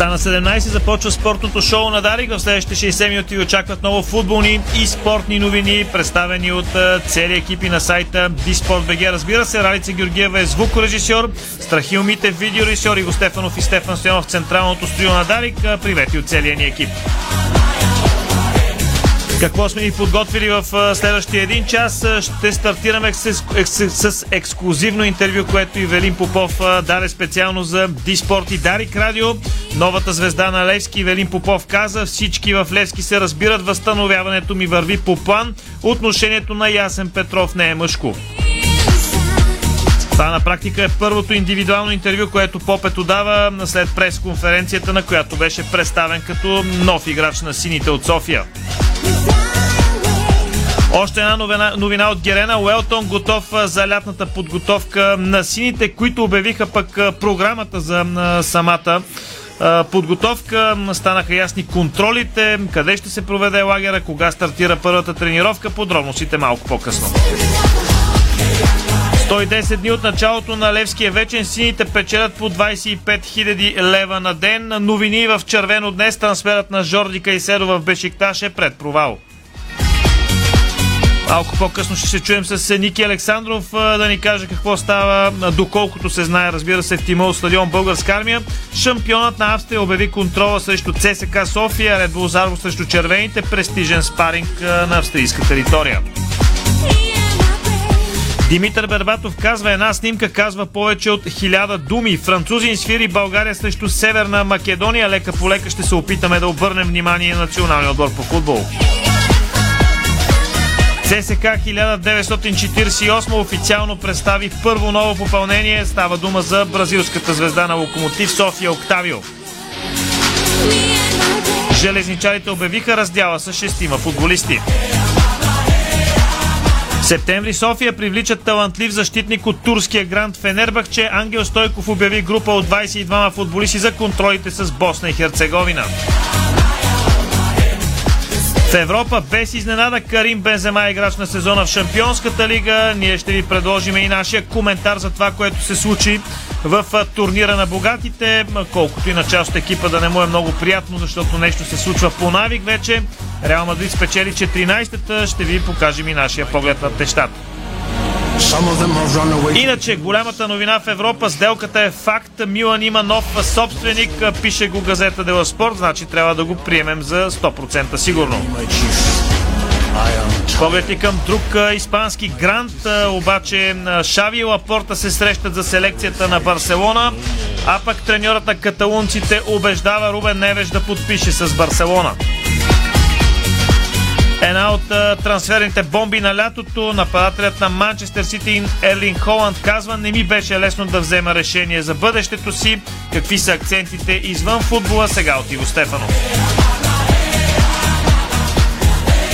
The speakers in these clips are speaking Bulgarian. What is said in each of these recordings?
Стана 17, започва спортното шоу на Дарик. В следващите 60 минути очакват много футболни и спортни новини, представени от цели екипи на сайта Диспорт.бг. Разбира се, Ралица Георгиева е звукорежисьор, Страхил Митев видеорежисьор, Иго Стефанов и Стефан Стоянов в централното студио на Дарик. Привети от целия ни екип. Какво сме ни подготвили в следващия един час? Ще стартираме с, с, с ексклюзивно интервю, което и Велин Попов даде специално за Диспорт и Дарик Радио. Новата звезда на Левски Велин Попов каза, всички в Левски се разбират, възстановяването ми върви по план, отношението на Ясен Петров не е мъжко. Това на практика е първото индивидуално интервю, което Попето дава след прес-конференцията, на която беше представен като нов играч на сините от София. Още една новина, новина от Герена. Уелтон готов за лятната подготовка на сините, които обявиха пък програмата за самата подготовка. Станаха ясни контролите, къде ще се проведе лагера, кога стартира първата тренировка. Подробностите малко по-късно. 110 дни от началото на Левския вечен сините печелят по 25 000 лева на ден. Новини в червено днес трансферът на Жорди Кайседо в Бешикташ е пред провал. Малко по-късно ще се чуем с Ники Александров да ни каже какво става, доколкото се знае, разбира се, в Тимол стадион Българска армия. Шампионът на Австрия обяви контрола срещу ЦСК София, Ред Зарво срещу червените, престижен спаринг на австрийска територия. Димитър Бербатов казва една снимка, казва повече от хиляда думи. Французин свири България срещу Северна Македония. Лека по лека ще се опитаме да обърнем внимание на националния отбор по футбол. ЦСК 1948 официално представи първо ново попълнение. Става дума за бразилската звезда на Локомотив София Октавио. Железничарите обявиха раздяла с шестима футболисти. Септември София привличат талантлив защитник от турския гранд Фенербахче. Ангел Стойков обяви група от 22 футболисти за контролите с Босна и Херцеговина. В Европа без изненада Карим Бензема е играч на сезона в Шампионската лига. Ние ще ви предложим и нашия коментар за това, което се случи в турнира на богатите. Колкото и на част от екипа да не му е много приятно, защото нещо се случва по навик вече. Реал Мадрид спечели 14-та. Ще ви покажем и нашия поглед на тещата. Иначе, голямата новина в Европа, сделката е факт. Милан има нов собственик, пише го газета Дела Спорт, значи трябва да го приемем за 100% сигурно. Поглед и към друг испански грант, обаче Шави и Лапорта се срещат за селекцията на Барселона, а пък треньорът на каталунците убеждава Рубен Невеж да подпише с Барселона. Една от а, трансферните бомби на лятото, нападателят на Манчестър Сити Ерлин Холанд казва, не ми беше лесно да взема решение за бъдещето си. Какви са акцентите извън футбола сега от Иво Стефанов.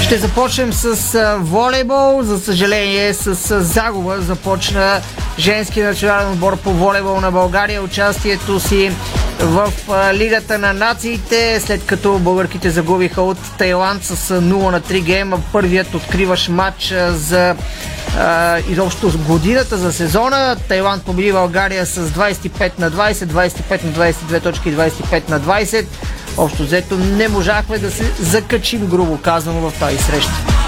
Ще започнем с волейбол. За съжаление, с загуба започна женски национален отбор по волейбол на България. Участието си в Лигата на нациите, след като българките загубиха от Тайланд с 0 на 3 гейма. Първият откриваш матч за а, изобщо годината за сезона. Тайланд победи България с 25 на 20, 25 на 22 точки, 25 на 20. Общо взето не можахме да се закачим, грубо казано, в тази среща.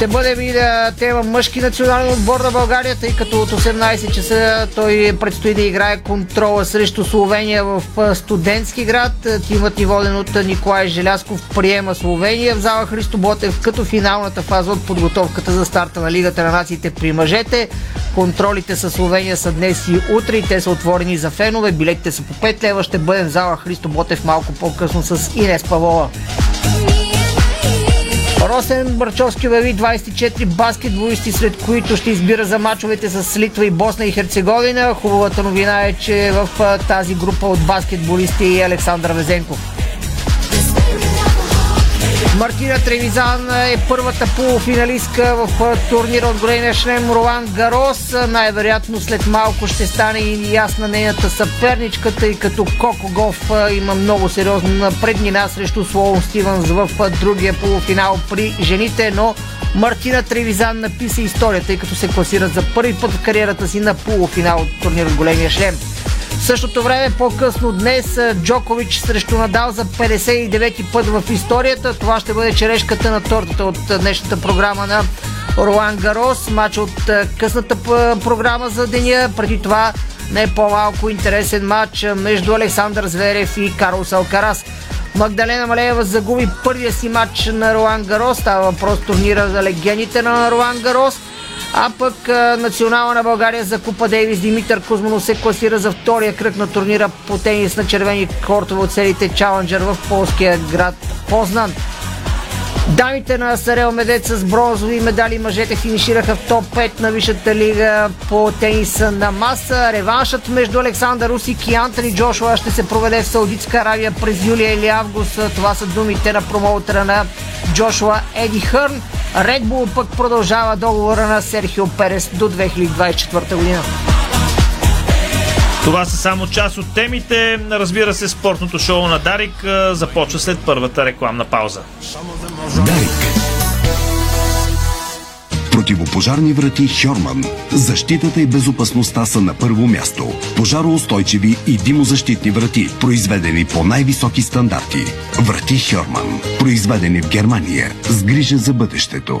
Ще бъдем и на тема мъжки национален отбор на България, тъй като от 18 часа той предстои да играе контрола срещу Словения в студентски град. Тимът ни воден от Николай Желясков приема Словения в зала Христо Ботев като финалната фаза от подготовката за старта на Лигата на нациите при мъжете. Контролите с Словения са днес и утре и те са отворени за фенове. Билетите са по 5 лева. Ще бъдем в зала Христо Ботев малко по-късно с Инес Павлова. Росен Барчовски обяви 24 баскетболисти, сред които ще избира за мачовете с Литва и Босна и Херцеговина. Хубавата новина е, че в тази група от баскетболисти е Александър Везенков. Мартина Тревизан е първата полуфиналистка в турнира от големия шлем Ролан Гарос. Най-вероятно след малко ще стане и ясна нейната съперничка, тъй като Коко Гов има много сериозна преднина срещу Слоун Стивенс в другия полуфинал при жените, но Мартина Тревизан написа историята, тъй като се класира за първи път в кариерата си на полуфинал от турнира от големия шлем. В същото време по-късно днес Джокович срещу Надал за 59-ти път в историята. Това ще бъде черешката на тортата от днешната програма на Ролан Гарос. Матч от късната програма за деня. Преди това не по-малко интересен матч между Александър Зверев и Карлос Алкарас. Магдалена Малеева загуби първия си матч на Ролан Гарос. Става въпрос турнира за легендите на Ролан Гарос – а пък национала на България за Купа Дейвис Димитър Кузманов се класира за втория кръг на турнира по тенис на червени кортове от серите Чаленджер в полския град Познан. Дамите на Сарел Медец с бронзови медали мъжете финишираха в топ 5 на Висшата лига по тениса на маса. Реваншът между Александър Русик и Антони Джошуа ще се проведе в Саудитска Аравия през юли или август. Това са думите на промоутера на Джошуа Еди Хърн. Red Bull пък продължава договора на Серхио Перес до 2024 година. Това са само част от темите. Разбира се, спортното шоу на Дарик започва след първата рекламна пауза. Дарик. Противопожарни врати Хьорман. Защитата и безопасността са на първо място. Пожароустойчиви и димозащитни врати, произведени по най-високи стандарти. Врати Хьорман. Произведени в Германия. С грижа за бъдещето.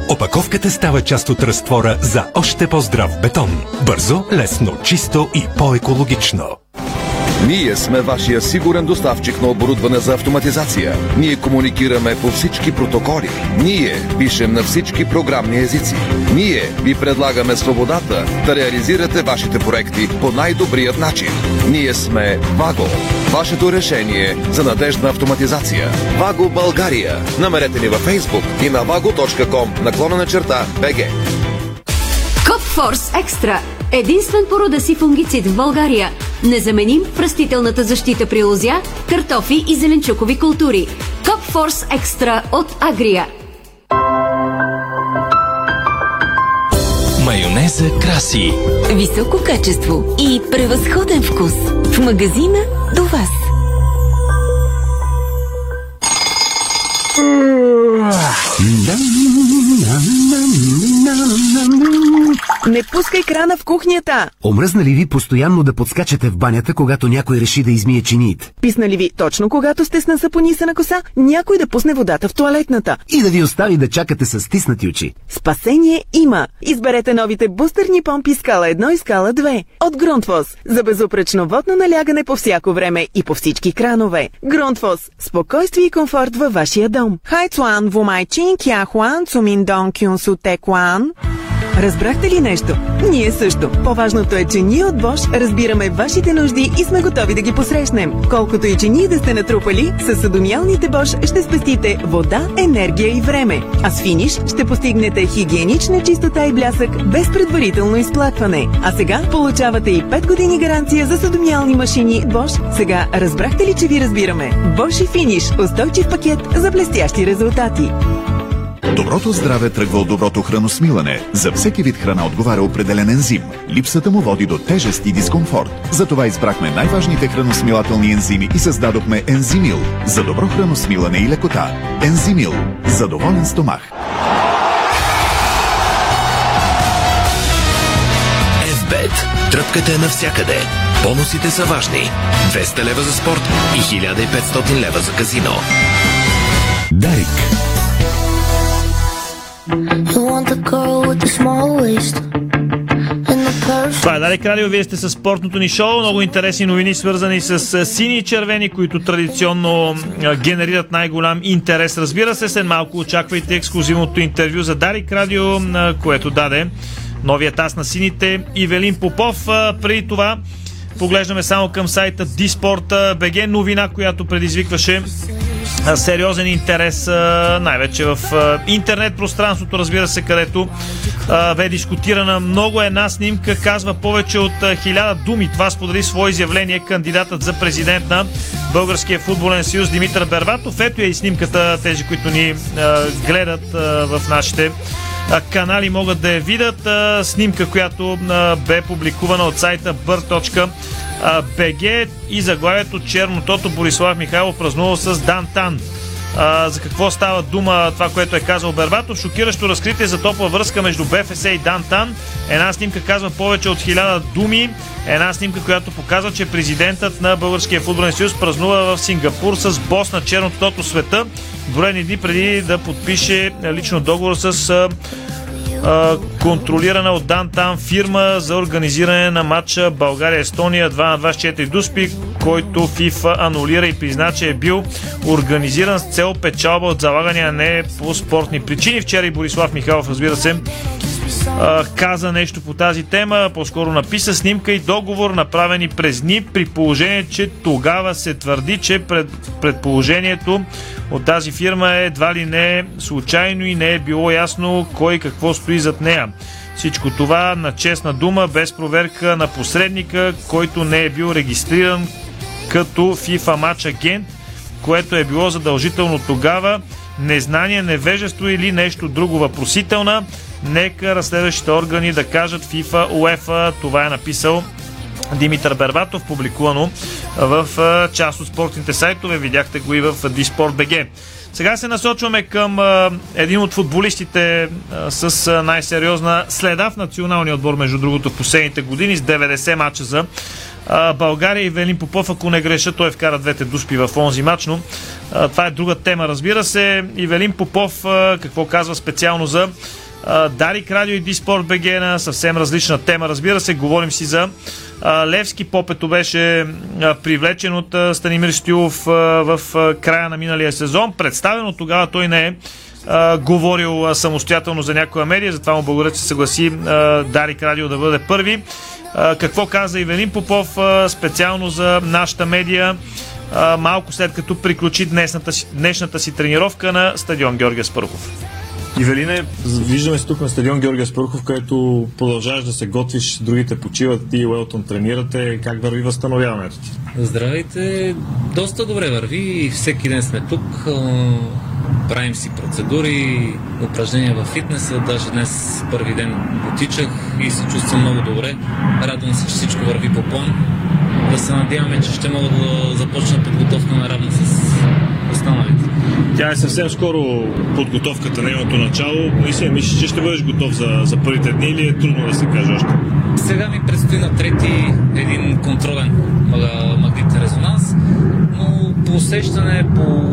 Опаковката става част от разтвора за още по-здрав бетон. Бързо, лесно, чисто и по-екологично. Ние сме вашия сигурен доставчик на оборудване за автоматизация. Ние комуникираме по всички протоколи. Ние пишем на всички програмни езици. Ние ви предлагаме свободата да реализирате вашите проекти по най-добрият начин. Ние сме Ваго. Вашето решение за надежна автоматизация. Ваго България. Намерете ни във Facebook и на vago.com наклона на черта БГ. Копфорс Екстра. Единствен по рода си фунгицид в България. Незаменим в растителната защита при лозя, картофи и зеленчукови култури. Копфорс Екстра от Агрия. Майонеза краси. Високо качество и превъзходен вкус. В магазина до вас. Не пускай крана в кухнята! Омръзна ли ви постоянно да подскачате в банята, когато някой реши да измие чиниите? Писна ли ви точно когато сте с насапонисана коса, някой да пусне водата в туалетната? И да ви остави да чакате с стиснати очи? Спасение има! Изберете новите бустерни помпи скала 1 и скала 2 от Грунтвос за безупречно водно налягане по всяко време и по всички кранове. Грунтвос – спокойствие и комфорт във вашия дом. Хайцуан, Вумайчин, Кяхуан, Цуминдон, Кюнсу, Текуан. Разбрахте ли нещо? Ние също. По-важното е, че ние от Bosch разбираме вашите нужди и сме готови да ги посрещнем. Колкото и че ние да сте натрупали, с съдомиалните Bosch ще спестите вода, енергия и време. А с финиш ще постигнете хигиенична чистота и блясък без предварително изплакване. А сега получавате и 5 години гаранция за съдомиални машини Bosch. Сега разбрахте ли, че ви разбираме? Bosch и финиш. Устойчив пакет за блестящи резултати. Доброто здраве тръгва от доброто храносмилане. За всеки вид храна отговаря определен ензим. Липсата му води до тежест и дискомфорт. Затова избрахме най-важните храносмилателни ензими и създадохме Ензимил за добро храносмилане и лекота. Ензимил за доволен стомах. FBET. Тръпката е навсякъде. Бонусите са важни. 200 лева за спорт и 1500 лева за казино. Дарик. Това е Дали Кралио, вие сте с спортното ни шоу. Много интересни новини, свързани с сини и червени, които традиционно генерират най-голям интерес. Разбира се, след малко очаквайте ексклюзивното интервю за Дарик Радио, което даде новият аз на сините Ивелин Попов. А, Преди това поглеждаме само към сайта БГ, новина, която предизвикваше сериозен интерес, най-вече в интернет пространството, разбира се, където бе дискутирана много една снимка, казва повече от хиляда думи. Това сподели свое изявление кандидатът за президент на Българския футболен съюз Димитър Бербатов. Ето е и снимката, тези, които ни гледат в нашите канали могат да я видят. Снимка, която бе публикувана от сайта br.bg и заглавието Чернотото Борислав Михайлов празнувал с Дантан. А, за какво става дума това, което е казал Бербатов? Шокиращо разкритие за топла връзка между БФС и Дантан. Една снимка казва повече от хиляда думи. Една снимка, която показва, че президентът на Българския футболен съюз празнува в Сингапур с бос на черното тото света. Броени дни преди да подпише лично договор с а, контролирана от Дантан фирма за организиране на матча България-Естония 2 на 24 Дуспи, който ФИФА анулира и призна, че е бил организиран с цел печалба от залагания, не по спортни причини. Вчера и Борислав Михайлов, разбира се, каза нещо по тази тема, по-скоро написа снимка и договор, направени през дни, при положение, че тогава се твърди, че пред, предположението от тази фирма е едва ли не случайно и не е било ясно кой какво стои зад нея. Всичко това на честна дума, без проверка на посредника, който не е бил регистриран като FIFA матч агент, което е било задължително тогава, незнание, невежество или нещо друго въпросителна. Нека разследващите органи да кажат FIFA, UEFA, това е написал Димитър Бербатов, публикувано в част от спортните сайтове. Видяхте го и в БГ. Сега се насочваме към един от футболистите с най-сериозна следа в националния отбор, между другото, в последните години с 90 мача за а, България и Велин Попов, ако не греша, той вкара двете дуспи в онзи мач, но а, това е друга тема, разбира се. И Велин Попов а, какво казва специално за Дарик Радио и Диспорт БГ на съвсем различна тема. Разбира се, говорим си за Левски. Попето беше привлечен от Станимир Стюлов в края на миналия сезон. Представен от тогава той не е говорил самостоятелно за някоя медия, затова му благодаря, че се съгласи Дарик Радио да бъде първи. Какво каза Ивелин Попов специално за нашата медия малко след като приключи днешната си, днешната си тренировка на стадион Георгия Спърхов. Ивелине, виждаме се тук на стадион Георгия Спърхов, където продължаваш да се готвиш, другите почиват, ти и Уелтон тренирате. Как върви възстановяването ти? Здравейте, доста добре върви. Всеки ден сме тук. Правим си процедури, упражнения във фитнеса. Даже днес първи ден отичах и се чувствам много добре. Радвам се, че всичко върви по план. Да се надяваме, че ще мога да започна подготовка наравно с останалите. Тя е съвсем скоро подготовката, нейното начало. Наистина мислиш, че ще бъдеш готов за, за първите дни или е трудно да се каже още? Сега ми предстои на трети един контролен магнитен резонанс, но по усещане, по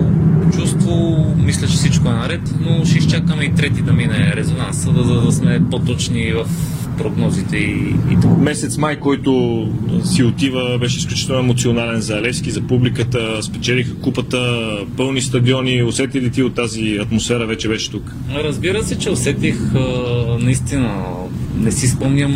чувство, мисля, че всичко е наред, но ще изчакаме и трети да мине резонанса, да, за да сме по-точни в прогнозите и, и така. Месец май, който си отива, беше изключително емоционален за Левски, за публиката, спечелиха купата, пълни стадиони. Усети ли ти от тази атмосфера вече беше тук? Разбира се, че усетих наистина. Не си спомням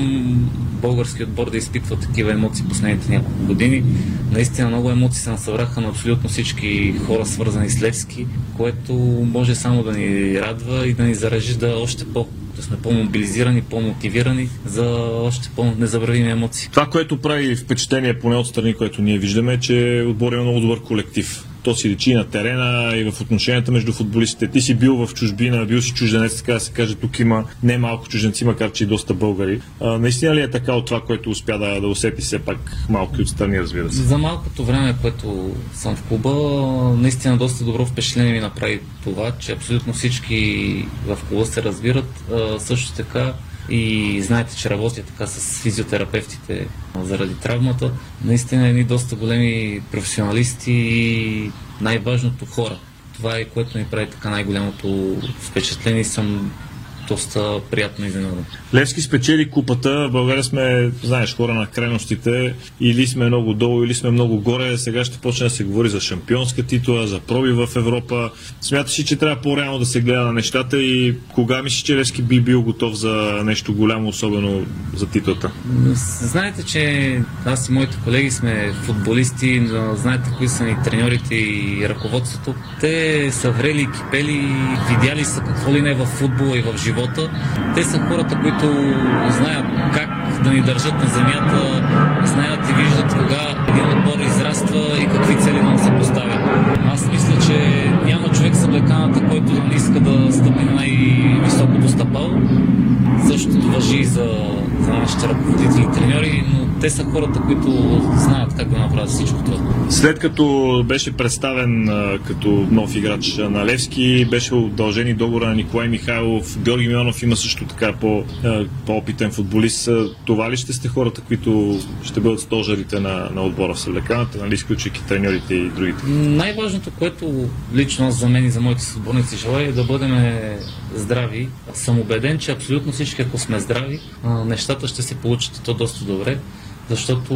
български отбор да изпитва такива емоции последните няколко години. Наистина много емоции се насъбраха на абсолютно всички хора, свързани с Левски, което може само да ни радва и да ни зарежда още по да сме по-мобилизирани, по-мотивирани за още по-незабравими емоции. Това, което прави впечатление, поне от страни, което ние виждаме, е, че отбор има много добър колектив. То си личи на терена и в отношенията между футболистите. Ти си бил в чужбина, бил си чужденец, така да се каже. Тук има не малко чужденци, макар че и доста българи. А, наистина ли е така от това, което успя да, да усети все пак малко и отстрани, разбира се? За малкото време, което съм в клуба, наистина доста добро впечатление ми направи това, че абсолютно всички в клуба се разбират. А, също така и знаете, че работя така с физиотерапевтите заради травмата. Наистина едни доста големи професионалисти и най-важното хора. Това е което ми прави така най-голямото впечатление съм доста приятно изненадан. Левски спечели купата. В България сме, знаеш, хора на крайностите. Или сме много долу, или сме много горе. Сега ще почне да се говори за шампионска титла, за проби в Европа. Смяташ ли, че трябва по-реално да се гледа на нещата и кога мислиш, че Левски би бил готов за нещо голямо, особено за титлата? Знаете, че аз и моите колеги сме футболисти, но знаете кои са ни треньорите и ръководството. Те са врели, кипели, видяли са какво ли не в футбола и в живота. Те са хората, които знаят как да ни държат на земята, знаят и виждат кога един отбор израства и какви цели нам се поставя. Аз мисля, че няма човек с облеканата, който не иска да стъпи на най-високото стъпало. Същото въжи и за, за нашите ръководители и треньори, но те са хората, които знаят как да направят всичко това. След като беше представен а, като нов играч на Левски, беше удължен и договора на Николай Михайлов. Георги Миланов има също така по, а, по-опитен футболист. Това ли ще сте хората, които ще бъдат стожарите на, на отбора в Съвлеканата, нали, изключвайки треньорите и другите? Най-важното, което лично аз за мен и за моите съотборници желая е да бъдем здрави. Съм убеден, че абсолютно всички, ако сме здрави, нещата ще се получат и то доста добре, защото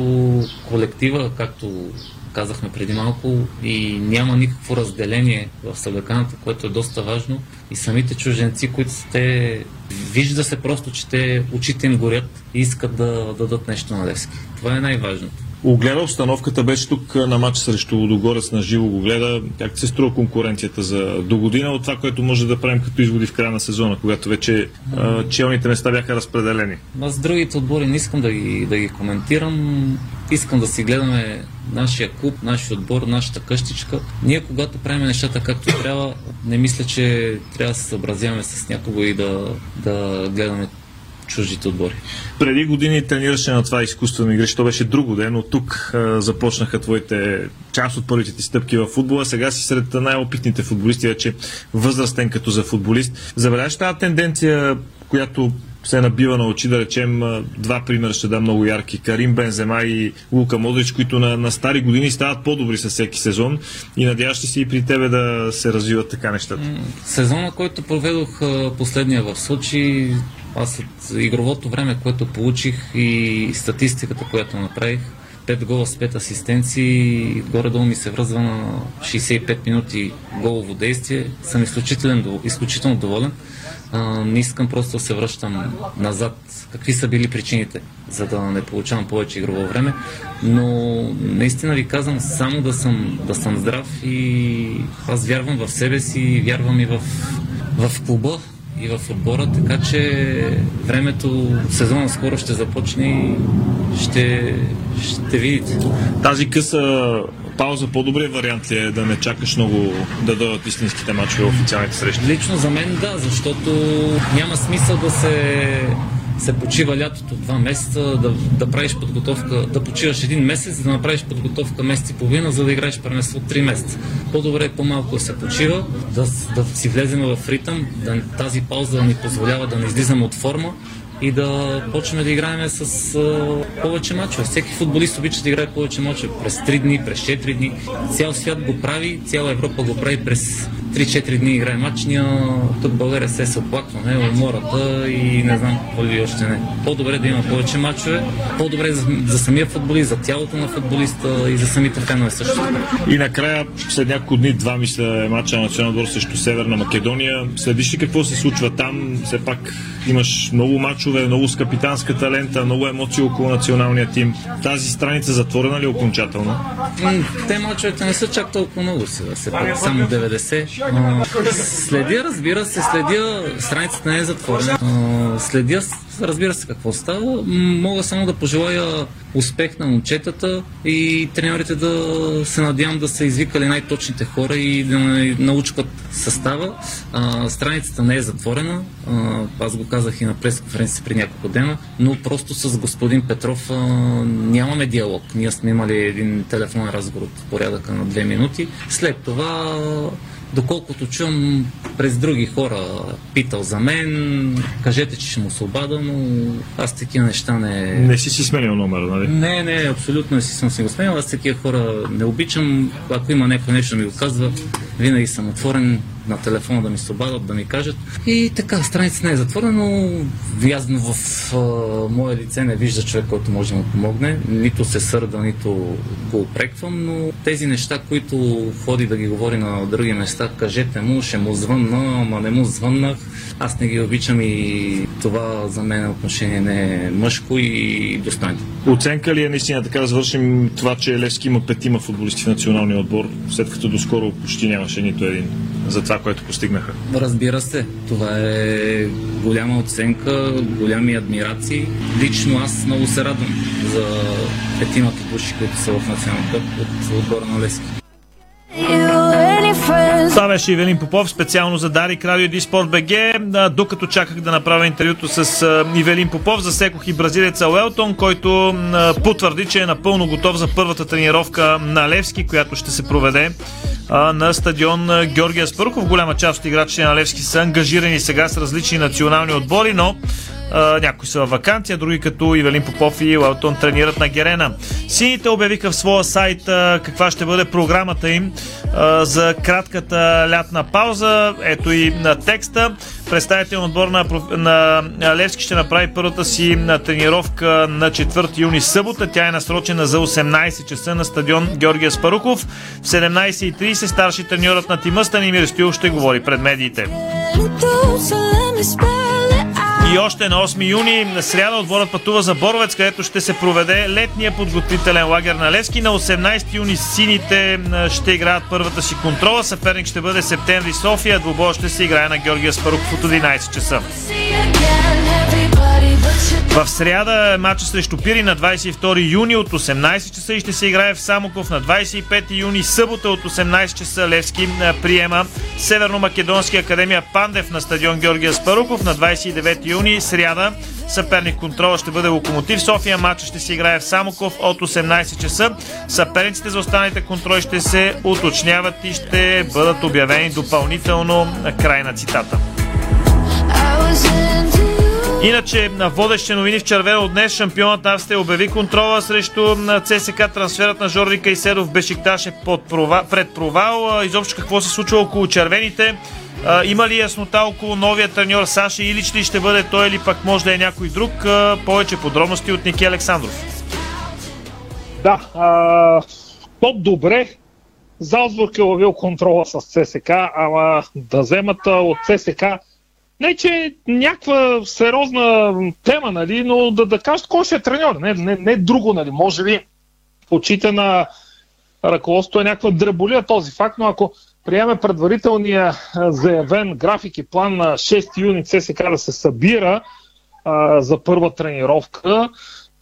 колектива, както казахме преди малко, и няма никакво разделение в съблеканата, което е доста важно. И самите чужденци, които сте, вижда се просто, че те очите им горят и искат да дадат нещо на Левски. Това е най-важното. Огледа обстановката беше тук на матч срещу Лудогорец на живо го гледа. Как се струва конкуренцията за до година от това, което може да правим като изводи в края на сезона, когато вече а, челните места бяха разпределени? Аз другите отбори не искам да ги, да ги коментирам. Искам да си гледаме нашия клуб, нашия отбор, нашата къщичка. Ние, когато правим нещата както трябва, не мисля, че трябва да се съобразяваме с някого и да, да гледаме чуждите отбори. Преди години тренираше на това изкуствено игрище, то беше друго ден, но тук а, започнаха твоите част от първите ти стъпки в футбола. Сега си сред най-опитните футболисти, вече възрастен като за футболист. Забеляваш тази тенденция, която се набива на очи, да речем, два примера ще дам много ярки. Карим Бензема и Лука Модрич, които на, на стари години стават по-добри със всеки сезон и надяваш ли се и при тебе да се развиват така нещата. Сезона, който проведох последния в Сочи, аз от игровото време, което получих и статистиката, която направих, 5 гола с 5 асистенции, горе-долу ми се връзва на 65 минути голово действие. Съм изключително, изключително доволен. А, не искам просто да се връщам назад. Какви са били причините, за да не получавам повече игрово време. Но наистина ви казвам само да съм, да съм здрав и аз вярвам в себе си, вярвам и в, в клуба, и в отбора, така че времето, сезона скоро ще започне и ще, ще видите. Тази къса пауза по-добрият вариант ли е да не чакаш много да дойдат истинските мачове официалните срещи? Лично за мен да, защото няма смисъл да се се почива лятото два месеца, да, да правиш подготовка, да почиваш един месец, да направиш подготовка месец и половина, за да играеш първенство 3 месеца. По-добре е по-малко да се почива, да, да си влезем в ритъм, да, тази пауза да ни позволява да не излизаме от форма и да почнем да играем с а, повече мачове. Всеки футболист обича да играе повече мачове през 3 дни, през 4 дни. Цял свят го прави, цяла Европа го прави през 3-4 дни играе матч. Ние тук в България се се оплакваме, умората и не знам какво ли още не. По-добре да има повече мачове, по-добре за, за самия футболист, за тялото на футболиста и за самите фенове също. И накрая, след няколко дни, два мисля, е матча на националния отбор срещу Северна Македония. Следиш ли какво се случва там? Все пак имаш много мачове, много с капитанската лента, много емоции около националния тим. Тази страница затворена ли е окончателно? Те мачовете не са чак толкова много сега, все пак само 90. А, Следя, разбира се, следя, страницата не е затворена. Следя, разбира се, какво става. Мога само да пожелая успех на момчетата и тренерите да се надявам да са извикали най-точните хора и да не научкат състава. А, страницата не е затворена. А, аз го казах и на пресконференция при няколко дена, но просто с господин Петров а, нямаме диалог. Ние сме имали един телефонен разговор от порядъка на две минути. След това Доколкото чувам през други хора питал за мен, кажете, че ще му се обада, но аз такива неща не... Не си си сменил номера, нали? Не, не, абсолютно не си съм си го сменил. Аз такива хора не обичам. Ако има някой нещо да ми го казва, винаги съм отворен на телефона да ми се обадят, да ми кажат. И така, страницата не е затворена, но вязно в а, мое лице не вижда човек, който може да му помогне. Нито се сърда, нито го опреквам, но тези неща, които ходи да ги говори на други места, кажете му, ще му звънна, ама не му звъннах. Аз не ги обичам и това за мен отношение не е мъжко и достойно. Оценка ли е наистина така да завършим това, че Левски има петима футболисти в националния отбор, след като доскоро почти нямаше нито един за това, което постигнаха? Разбира се, това е голяма оценка, голями адмирации. Лично аз много се радвам за петимата души, които са в националния къп от отбора на Левски. Това беше Ивелин Попов специално за Дарик Радио и Диспорт БГ. Докато чаках да направя интервюто с Ивелин Попов, засекох и бразилеца Уелтон, който потвърди, че е напълно готов за първата тренировка на Левски, която ще се проведе на стадион Георгия Спарухов. Голяма част от играчите на Левски са ангажирани сега с различни национални отбори, но някои са във вакансия, други като Ивелин Попов и Уелтон тренират на Герена. Сините обявиха в своя сайт каква ще бъде програмата им за кратката лятна пауза. Ето и на текста. Представител отбор на, на Левски ще направи първата си тренировка на 4 юни събота. Тя е насрочена за 18 часа на стадион Георгия Спаруков. В 17.30 старши треньорът на тима Станимир Стоил ще говори пред медиите. И още на 8 юни на сряда отборът пътува за Боровец, където ще се проведе летния подготвителен лагер на Левски. На 18 юни сините ще играят първата си контрола. Съперник ще бъде Септември София. Двубой ще се играе на Георгия Спаруков от 11 часа. В сряда е матча срещу Пири на 22 юни от 18 часа и ще се играе в Самоков на 25 юни, събота от 18 часа Левски приема Северно-Македонски академия Пандев на стадион Георгия Спаруков на 29 юни, сряда. Съперник контрола ще бъде Локомотив София. Матча ще се играе в Самоков от 18 часа. Съперниците за останалите контроли ще се уточняват и ще бъдат обявени допълнително край на цитата. Иначе на водещи новини в червено днес шампионът на Австрия обяви контрола срещу на ЦСК. Трансферът на Жорди Кайседов Бешикташ е под прова, пред провал. Изобщо какво се случва около червените? Има ли яснота около новия треньор Саша Илич ли ще бъде той или пък може да е някой друг? Повече подробности от Ники Александров. Да, а, то добре. Залцбург е ловил контрола с ЦСК, ама да вземат от ЦСК не, че е някаква сериозна тема, нали, но да, да кажат кой ще е треньор. Не, не, не друго, нали. Може би в очите на ръководството е някаква дреболия този факт, но ако приеме предварителния заявен график и план на 6 юни ЦСК да се събира а, за първа тренировка,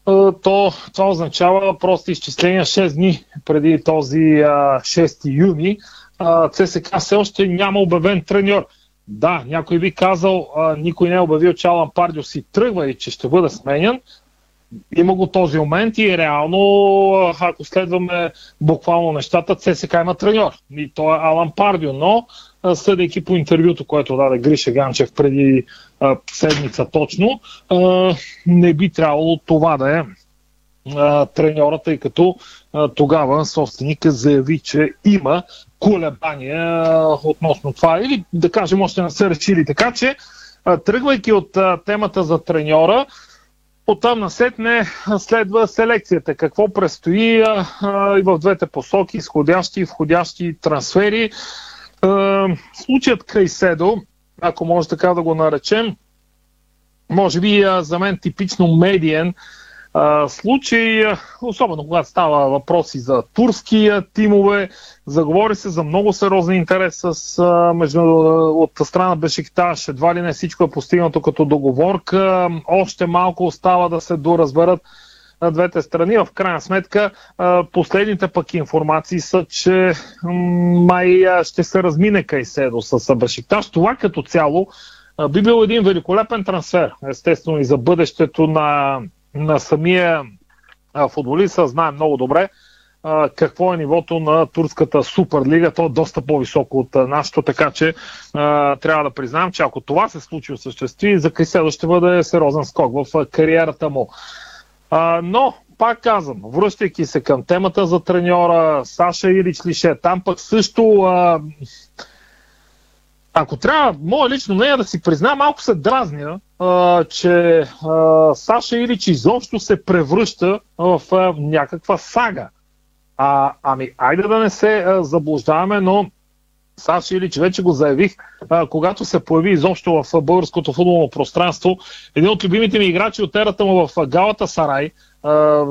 а, то това означава просто изчисления 6 дни преди този а, 6 юни. А, ЦСК все още няма обявен треньор. Да, някой би казал, а, никой не е обявил, че Алан Пардио си тръгва и че ще бъде сменен. Има го този момент и реално, ако следваме буквално нещата, ЦСК има треньор. И то е Алан Пардио, но съдейки по интервюто, което даде Гриша Ганчев преди а, седмица точно, а, не би трябвало това да е треньора, тъй като тогава собственика заяви, че има колебания относно това. Или да кажем, още не са решили. Така че, тръгвайки от темата за треньора, Оттам насетне следва селекцията. Какво предстои и в двете посоки, изходящи и входящи трансфери. А, случаят Крайседо, ако може така да го наречем, може би за мен типично медиен случай, а, особено когато става въпроси за турски тимове, заговори се за много сериозен интерес с, между, от страна Бешикташ, едва ли не всичко е постигнато като договорка, още малко остава да се доразберат на двете страни. В крайна сметка, последните пък информации са, че май ще се размине Кайседо с Бешикташ. Това като цяло би бил един великолепен трансфер, естествено и за бъдещето на на самия футболист, знаем много добре какво е нивото на турската суперлига. То е доста по-високо от нашото, така че трябва да признаем, че ако това се случи осъществи, за Криседо ще бъде сериозен скок в кариерата му. Но, пак казвам, връщайки се към темата за треньора, Саша Илич Лише, там пък също ако трябва, мое лично мнение да си призна, малко се дразня, а, че а, Саша Илич изобщо се превръща в а, някаква сага. А, ами, айде да не се а, заблуждаваме, но Саша Илич вече го заявих, а, когато се появи изобщо в българското футболно пространство. Един от любимите ми играчи от ерата му в Галата Сарай,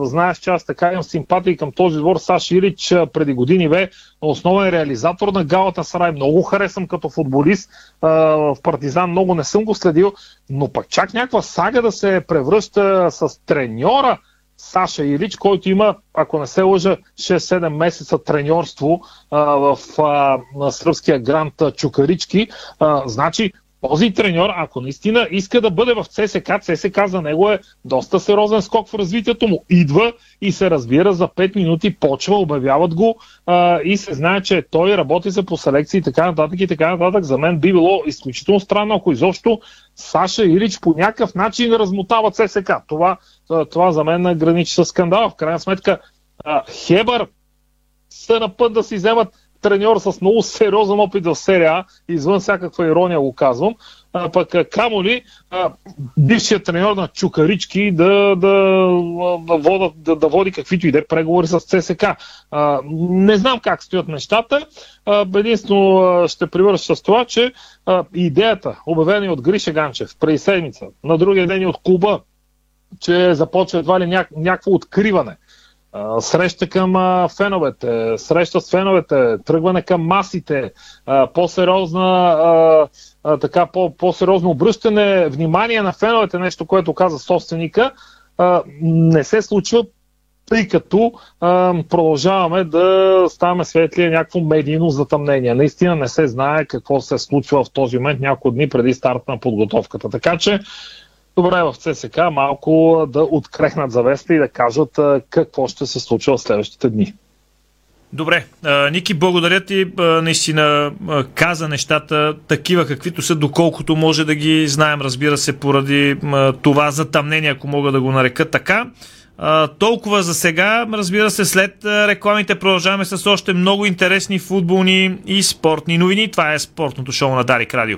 знаеш, че аз така имам симпатии към този двор. Саш Илич а, преди години бе основен реализатор на Галата Сарай. Много харесвам като футболист. В Партизан много не съм го следил, но пък чак някаква сага да се превръща с треньора Саша Илич, който има, ако не се лъжа, 6-7 месеца треньорство а, в а, на сръбския грант Чукарички. А, значи, този треньор, ако наистина иска да бъде в ЦСК, ЦСК за него е доста сериозен скок в развитието му. Идва и се разбира за 5 минути, почва, обявяват го а, и се знае, че той работи се по селекции и така нататък и така нататък. За мен би било изключително странно, ако изобщо Саша Илич по някакъв начин размотава ЦСК. Това, това за мен граничи с скандал. В крайна сметка а, Хебър са на път да си вземат треньор с много сериозен опит в серия А, извън всякаква ирония го казвам, а, пък камо ли бившият треньор на Чукарички да, да, да, водат, да, да води каквито и да е преговори с ЦСК. А, не знам как стоят нещата. А, единствено ще привърша с това, че а, идеята, обявена от Гриша Ганчев преди седмица, на другия ден от клуба, че започва едва ли ня, някакво откриване среща към феновете, среща с феновете, тръгване към масите, по-сериозна така, по-сериозно обръщане внимание на феновете, нещо, което каза собственика, не се случва, тъй като продължаваме да ставаме светли някакво медийно затъмнение. Наистина не се знае какво се случва в този момент няколко дни преди старта на подготовката. Така че добре в ЦСК малко да открехнат завеста и да кажат какво ще се случва в следващите дни. Добре, Ники, благодаря ти. Наистина каза нещата такива каквито са, доколкото може да ги знаем, разбира се, поради това затъмнение, ако мога да го нарека така. толкова за сега. Разбира се, след рекламите продължаваме с още много интересни футболни и спортни новини. Това е спортното шоу на Дарик Радио.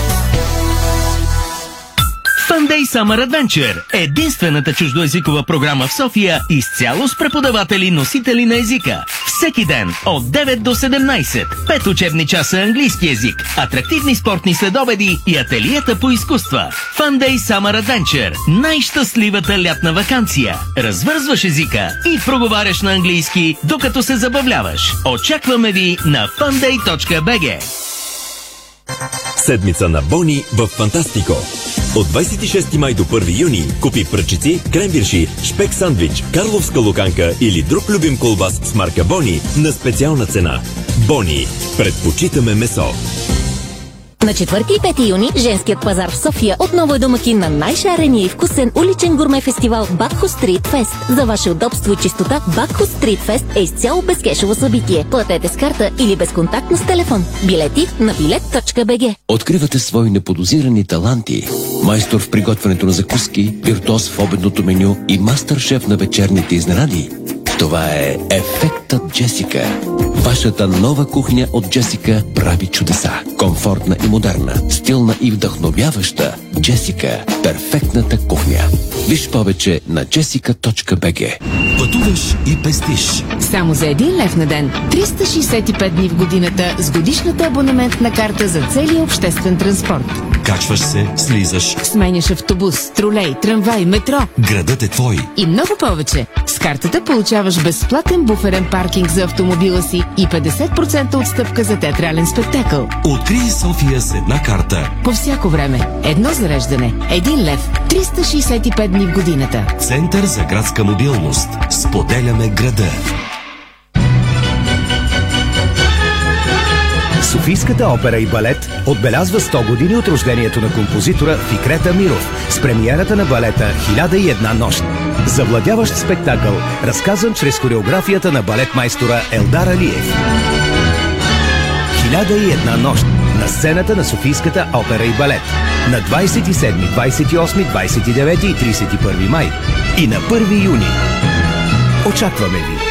Funday Summer Adventure – единствената чуждоязикова програма в София изцяло с преподаватели носители на езика. Всеки ден от 9 до 17. 5 учебни часа английски език, атрактивни спортни следобеди и ателиета по изкуства. Funday Summer Adventure – най-щастливата лятна вакансия. Развързваш езика и проговаряш на английски, докато се забавляваш. Очакваме ви на funday.bg. Седмица на Бони в Фантастико. От 26 май до 1 юни купи пръчици, кремвирши, шпек сандвич, карловска луканка или друг любим колбас с марка Бони на специална цена. Бони. Предпочитаме месо. На 4 и 5 юни женският пазар в София отново е домакин на най-шарения и вкусен уличен гурме фестивал Бакхо Стрит Фест. За ваше удобство и чистота Бакхо Стрит Фест е изцяло безкешово събитие. Платете с карта или безконтактно с телефон. Билети на билет.бг Откривате свои неподозирани таланти. Майстор в приготвянето на закуски, виртуоз в обедното меню и мастър-шеф на вечерните изненади. Това е Ефектът Джесика. Вашата нова кухня от Джесика прави чудеса. Комфортна и модерна, стилна и вдъхновяваща. Джесика – перфектната кухня. Виж повече на jessica.bg Пътуваш и пестиш. Само за един лев на ден. 365 дни в годината с годишната абонаментна карта за целия обществен транспорт. Качваш се, слизаш. Сменяш автобус, тролей, трамвай, метро. Градът е твой. И много повече. С картата получаваш безплатен буферен паркинг за автомобила си и 50% отстъпка за театрален спектакъл. Открий София с една карта. По всяко време. Едно зареждане. Един лев. 365 дни в годината. Център за градска мобилност. Споделяме града. Софийската опера и балет отбелязва 100 години от рождението на композитора Фикрета Миров с премиерата на балета «1001 нощ». Завладяващ спектакъл, разказан чрез хореографията на балетмайстора Елдар Алиев. «1001 нощ» на сцената на Софийската опера и балет. на 27, 28, 29 и 31 май и на 1 юни. Очакваме ви!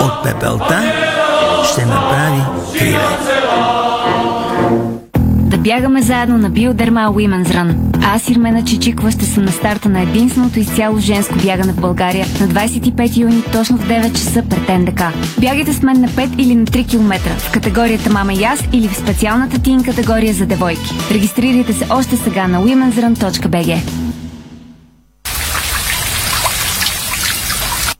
От пепелта ще направи криле. Да бягаме заедно на Биодерма Women's Run. Аз, Ирмена Чичиква, ще съм на старта на единственото изцяло женско бягане в България на 25 юни, точно в 9 часа пред НДК. Бягайте с мен на 5 или на 3 км в категорията Мама и аз или в специалната тин категория за девойки. Регистрирайте се още сега на womensrun.bg.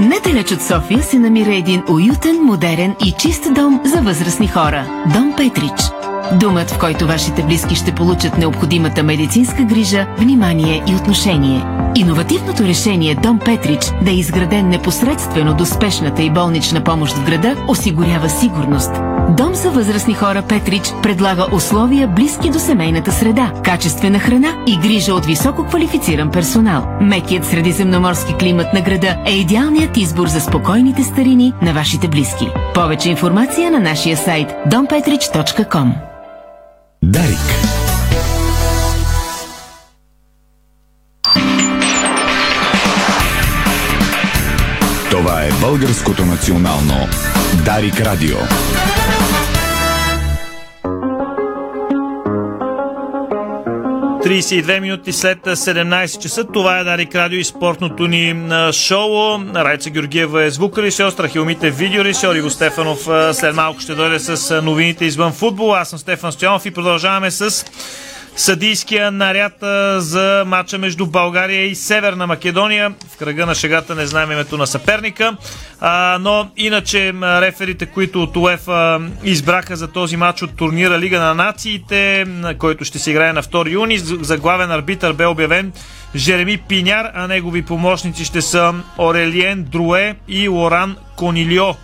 Недалеч от София се намира един уютен, модерен и чист дом за възрастни хора. Дом Петрич. Думът, в който вашите близки ще получат необходимата медицинска грижа, внимание и отношение. Иновативното решение Дом Петрич да е изграден непосредствено до спешната и болнична помощ в града осигурява сигурност. Дом за възрастни хора Петрич предлага условия близки до семейната среда, качествена храна и грижа от високо квалифициран персонал. Мекият средиземноморски климат на града е идеалният избор за спокойните старини на вашите близки. Повече информация на нашия сайт dompetrich.com Дарик. Това е българското национално Дарик Радио. – 32 минути след 17 часа. Това е Дарик Радио и спортното ни шоу. Райца Георгиева е звукорежисьор, Страхилмите видеорежисьор. Иво Стефанов след малко ще дойде с новините извън футбол. Аз съм Стефан Стоянов и продължаваме с съдийския наряд за матча между България и Северна Македония. В кръга на шегата не знаем името на съперника, а, но иначе реферите, които от УЕФА избраха за този матч от турнира Лига на нациите, който ще се играе на 2 юни, за главен арбитър бе обявен Жереми Пиняр, а негови помощници ще са Орелиен Друе и Лоран Конилио.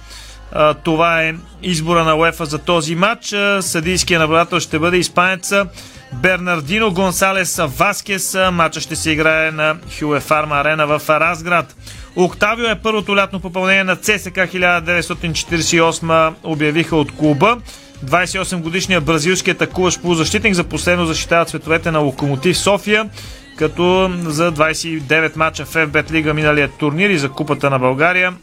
Това е избора на УЕФА за този матч. Съдийския наблюдател ще бъде испанеца Бернардино Гонсалес Васкес. Матча ще се играе на Хюе Фарма арена в Разград. Октавио е първото лятно попълнение на ЦСК 1948 обявиха от клуба. 28 годишният бразилски атакуващ полузащитник за последно защитава цветовете на Локомотив София, като за 29 мача в FBET Лига миналия турнир и за Купата на България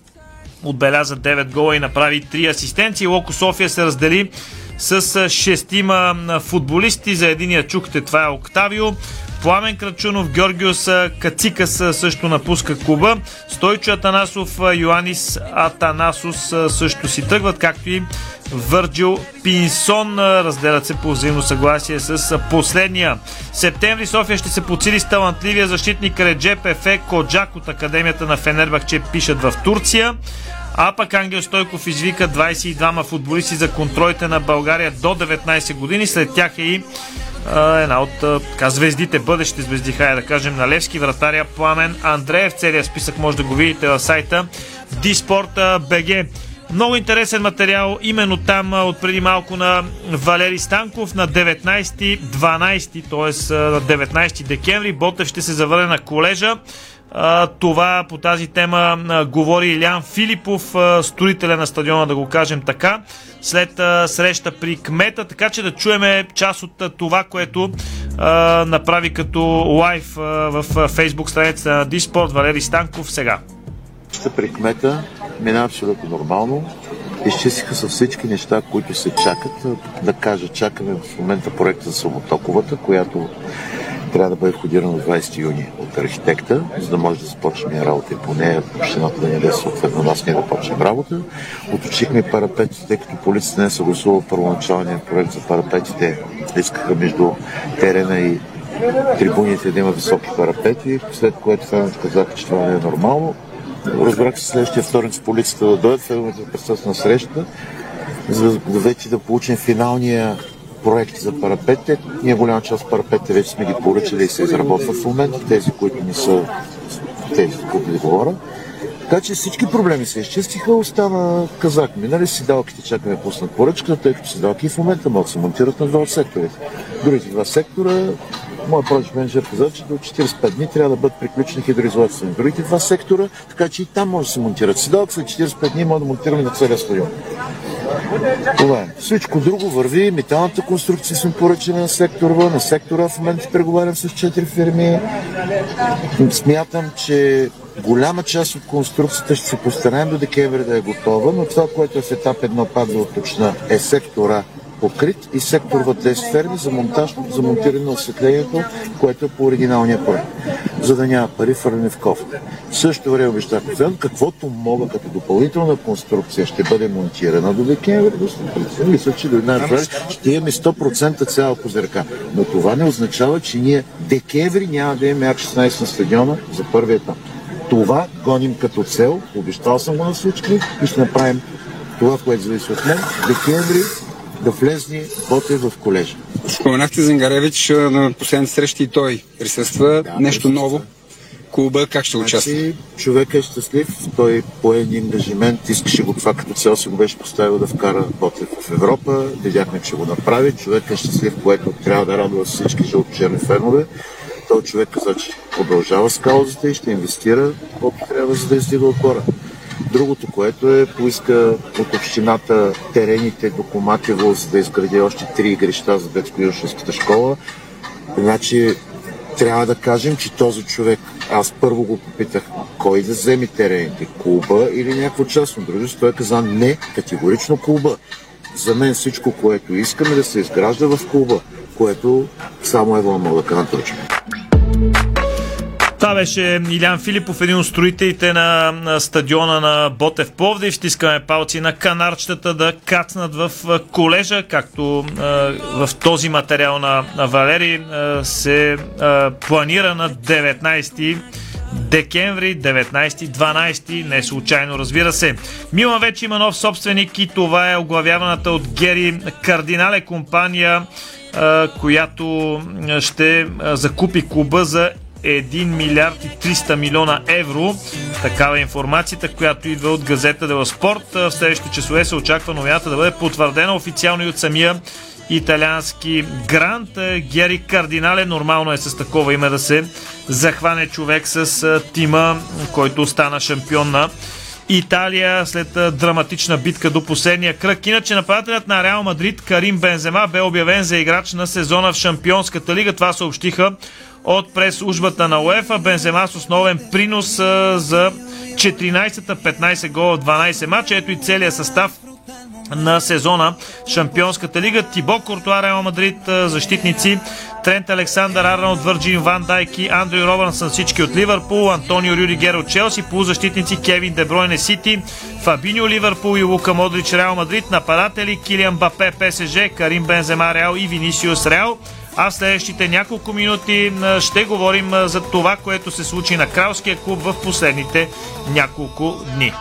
отбеляза 9 гола и направи 3 асистенции. Локо София се раздели с шестима футболисти. За единия чухте, това е Октавио. Пламен Крачунов, Георгиос Кацикас също напуска клуба. Стойчо Атанасов, Йоанис Атанасус също си тръгват, както и Върджил Пинсон. Разделят се по взаимно съгласие с последния. Септември София ще се подсили с талантливия защитник Реджеп Ефе Коджак от Академията на Фенербахче пишат в Турция. А пък Ангел Стойков извика 22 футболисти за контролите на България до 19 години. След тях е и а, една от така, звездите, бъдещи звезди, хай да кажем, на Левски, вратаря Пламен Андреев. Целият списък може да го видите в сайта БГ. Много интересен материал именно там от преди малко на Валери Станков на 19-12, т.е. на 19 декември. Ботев ще се завърне на колежа. Това по тази тема говори Илян Филипов, строителя на стадиона, да го кажем така, след среща при кмета, така че да чуеме част от това, което направи като лайв в фейсбук страница на Диспорт Валери Станков сега. Ще при кмета мина абсолютно нормално. Изчистиха са всички неща, които се чакат. Да кажа, чакаме в момента проекта за самотоковата, която трябва да бъде входирана в 20 юни от архитекта, за да може да започнем работа и по нея общината да ни даде съответно нас ние да почнем работа. Оточихме парапетите, тъй като полицията не е съгласува първоначалния проект за парапетите. Искаха между терена и трибуните да има високи парапети, след което феновете казаха, че това не е нормално. Разбрах се следващия вторник с полицията да дойдат, феновете да присъстват на среща, за да вече да получим финалния проекти за парапетите. Ние голяма част от парапетите вече сме ги поръчали и се изработват в момента, тези, които не са тези, които ви говоря. Така че всички проблеми се изчистиха, остава казах. Минали седалките, чакаме пуснат поръчка, тъй като седалки в момента могат да се монтират на два от секторите. Другите два сектора, моят проект менеджер каза, че до 45 дни трябва да бъдат приключени хидроизолацията на другите два сектора, така че и там може да се монтират седалки, след 45 дни може да монтираме на целия стадион. Това е. Всичко друго върви. Металната конструкция сме поръчали на сектора. На сектора в момента преговарям с 4 фирми. Смятам, че голяма част от конструкцията ще се постараем до декември да е готова, но това, което е в етап 1 падва от точна е сектора покрит и сектор в 10 ферми за, монтаж, за монтиране на осветлението, което е по оригиналния проект, за да няма пари фърне в кофта. Също време обещах каквото мога като допълнителна конструкция ще бъде монтирана до декември, мисля, че до една ще имаме 100% цяла козирка. Но това не означава, че ние декември няма да имаме А16 на стадиона за първи етап. Това гоним като цел, обещал съм го на всички и ще направим това, което зависи от мен. Декември да влезне Ботев в колежа. Споменахте Зингаревич на последните срещи и той присъства. Да, Нещо ново. Клуба как ще участва? Значи, човек е щастлив, той пое един ангажимент, искаше го това като цел си го беше поставил да вкара Ботев в Европа. Видяхме, че го направи. Човек е щастлив, което трябва да радва всички жълто-черни фенове. Той човек каза, че продължава с каузата и ще инвестира, колко трябва, за да издига отгоре. Другото, което е, поиска от общината терените до Коматево, за да изгради още три игрища за детско-юношеската школа. Значи, трябва да кажем, че този човек, аз първо го попитах, кой да вземе терените, клуба или някакво частно дружество, той каза не, категорично клуба. За мен всичко, което искаме да се изгражда в клуба, което само Ева мога да кажа. Това беше Илян Филипов, един от строителите на, на стадиона на Ботев Пловдив. Ще искаме палци на канарчетата да кацнат в колежа, както в този материал на, Валери се планира на 19 декември, 19-12, не случайно разбира се. Милан вече има нов собственик и това е оглавяваната от Гери Кардинале компания, която ще закупи клуба за 1 милиард и 300 милиона евро. Такава е информацията, която идва от газета Дела Спорт. В следващите часове се очаква новината да бъде потвърдена официално и от самия италиански грант. Гери Кардинале нормално е с такова име да се захване човек с тима, който стана шампион на Италия след драматична битка до последния кръг. Иначе нападателят на Реал Мадрид Карим Бензема бе обявен за играч на сезона в Шампионската лига. Това съобщиха от прес-службата на УЕФА. Бензема с основен принос за 14-та 15 гола в 12 мача. Ето и целият състав на сезона Шампионската лига. Тибо Куртуа, Реал Мадрид, защитници Трент Александър Арнолд, Върджин Ван Дайки, Андрю Робърнсън, всички от Ливърпул, Антонио Рюдигер от Челси, полузащитници Кевин Дебройне Сити, Фабиньо Ливърпул и Лука Модрич Реал Мадрид, нападатели Килиан Бапе ПСЖ, Карим Бензема Реал и Винисиус Реал. А в следващите няколко минути ще говорим за това, което се случи на Кралския клуб в последните няколко дни.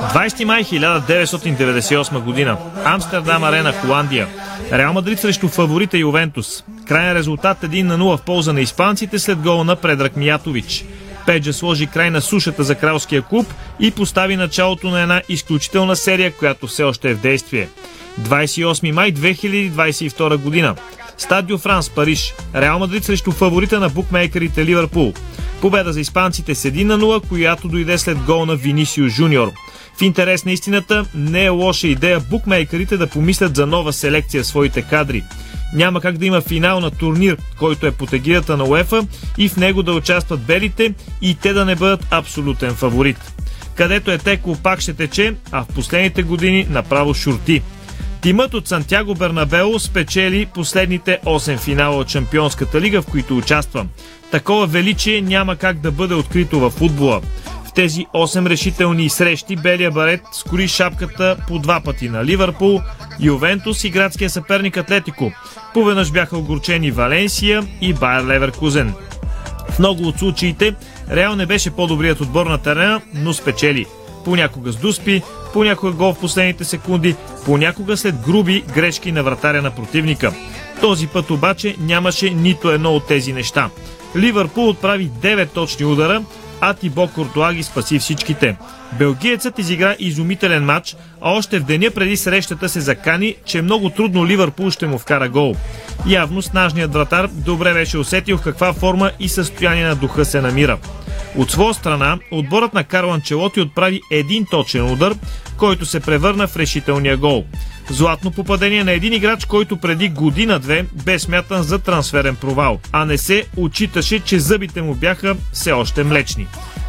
20 май 1998 година. Амстердам арена, Холандия. Реал Мадрид срещу фаворита Ювентус. Крайен резултат 1 на 0 в полза на испанците след гола на Предрак Миятович. Педжа сложи край на сушата за кралския клуб и постави началото на една изключителна серия, която все още е в действие. 28 май 2022 година. Стадио Франс, Париж. Реал Мадрид срещу фаворита на букмейкерите Ливърпул. Победа за испанците с 1 на 0, която дойде след гол на Винисио Жуниор. В интерес на истината, не е лоша идея букмейкерите да помислят за нова селекция в своите кадри. Няма как да има финал на турнир, който е под егидата на УЕФА и в него да участват белите и те да не бъдат абсолютен фаворит. Където е текло пак ще тече, а в последните години направо шурти. Тимът от Сантяго Бернабео спечели последните 8 финала от Чемпионската лига, в които участва. Такова величие няма как да бъде открито във футбола. В тези 8 решителни срещи белия барет скори шапката по два пъти на Ливърпул, Ювентус и градския съперник Атлетико. Поведнъж бяха огорчени Валенсия и Байер Леверкузен. В много от случаите Реал не беше по-добрият отбор на терена, но спечели. Понякога с дуспи, понякога гол в последните секунди, понякога след груби грешки на вратаря на противника. Този път обаче нямаше нито едно от тези неща. Ливърпул отправи 9 точни удара, а Тибо Куртуа ги спаси всичките. Белгиецът изигра изумителен матч, а още в деня преди срещата се закани, че много трудно Ливърпул ще му вкара гол. Явно снажният вратар добре беше усетил каква форма и състояние на духа се намира. От своя страна, отборът на Карло Анчелоти отправи един точен удар, който се превърна в решителния гол. Златно попадение на един играч, който преди година-две бе смятан за трансферен провал, а не се отчиташе, че зъбите му бяха все още млечни.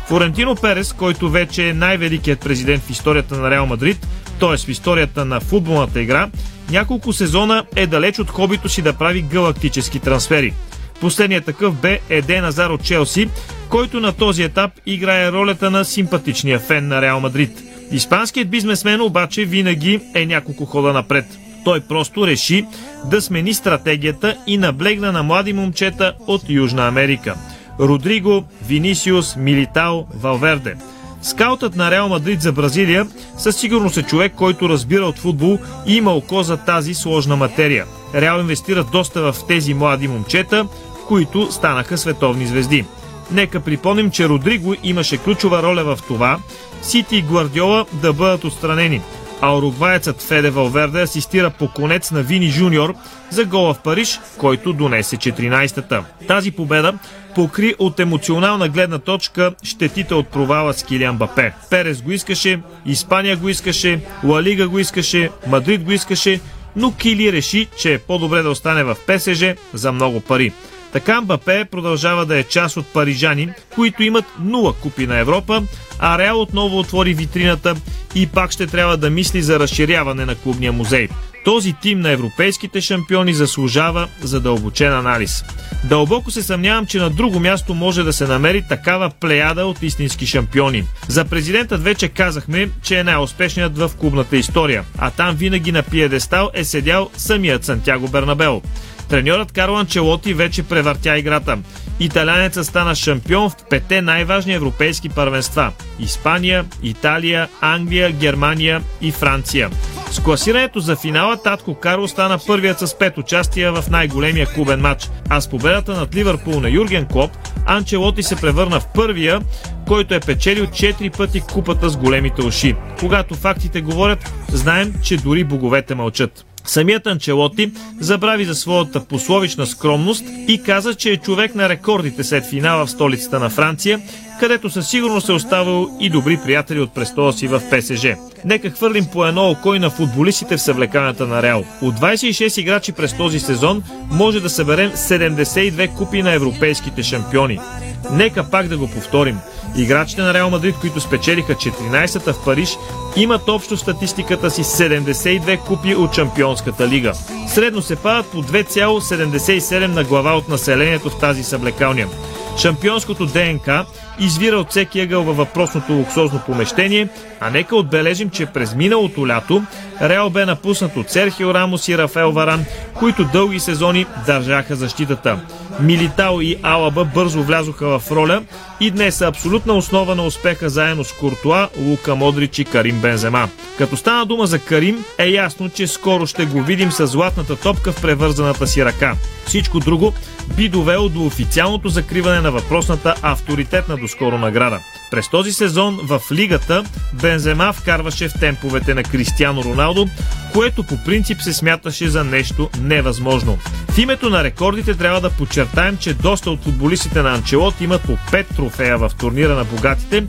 Флорентино Перес, който вече е най-великият президент в историята на Реал Мадрид, т.е. в историята на футболната игра, няколко сезона е далеч от хобито си да прави галактически трансфери. Последният такъв бе Еден Азар от Челси, който на този етап играе ролята на симпатичния фен на Реал Мадрид. Испанският бизнесмен обаче винаги е няколко хода напред. Той просто реши да смени стратегията и наблегна на млади момчета от Южна Америка. Родриго, Винисиус, Милитао, Валверде. Скаутът на Реал Мадрид за Бразилия със сигурност е човек, който разбира от футбол и има око за тази сложна материя. Реал инвестират доста в тези млади момчета, които станаха световни звезди. Нека припомним, че Родриго имаше ключова роля в това Сити и Гвардиола да бъдат отстранени, а уругваецът Феде Валверде асистира по конец на Вини Жуниор за гола в Париж, който донесе 14-та. Тази победа покри от емоционална гледна точка щетите от провала с Килиан Бапе. Перес го искаше, Испания го искаше, Лалига го искаше, Мадрид го искаше, но Кили реши, че е по-добре да остане в ПСЖ за много пари. Така Мбапе продължава да е част от парижани, които имат нула купи на Европа, а Реал отново отвори витрината и пак ще трябва да мисли за разширяване на клубния музей. Този тим на европейските шампиони заслужава задълбочен анализ. Дълбоко се съмнявам, че на друго място може да се намери такава плеяда от истински шампиони. За президентът вече казахме, че е най-успешният в клубната история, а там винаги на пиедестал е седял самият Сантяго Бернабел. Треньорът Карло Анчелоти вече превъртя играта. Италянецът стана шампион в пете най-важни европейски първенства – Испания, Италия, Англия, Германия и Франция. С класирането за финала Татко Карло стана първият с пет участия в най-големия клубен матч, а с победата над Ливърпул на Юрген Клоп, Анчелоти се превърна в първия, който е печелил 4 пъти купата с големите уши. Когато фактите говорят, знаем, че дори боговете мълчат. Самият Анчелоти забрави за своята пословична скромност и каза, че е човек на рекордите след финала в столицата на Франция, където със сигурност е оставил и добри приятели от престола си в ПСЖ. Нека хвърлим по едно око и на футболистите в съвлеканията на Реал. От 26 играчи през този сезон може да съберем 72 купи на европейските шампиони. Нека пак да го повторим. Играчите на Реал Мадрид, които спечелиха 14-та в Париж, имат общо статистиката си 72 купи от Чемпионската лига. Средно се падат по 2,77 на глава от населението в тази съблекалния. Шампионското ДНК извира от всеки ъгъл във въпросното луксозно помещение, а нека отбележим, че през миналото лято Реал бе напуснат от Серхио Рамос и Рафел Варан, които дълги сезони държаха защитата. Милитао и Алаба бързо влязоха в роля и днес са абсолютна основа на успеха заедно с Куртуа, Лука Модрич и Карим Бензема. Като стана дума за Карим, е ясно, че скоро ще го видим с златната топка в превързаната си ръка. Всичко друго би довело до официалното закриване на въпросната авторитетна доскоро награда. През този сезон в лигата Бензема вкарваше в темповете на Кристиано Роналдо, което по принцип се смяташе за нещо невъзможно. В името на рекордите трябва да подчертаем, че доста от футболистите на Анчелот имат по 5 трофея в турнира на богатите,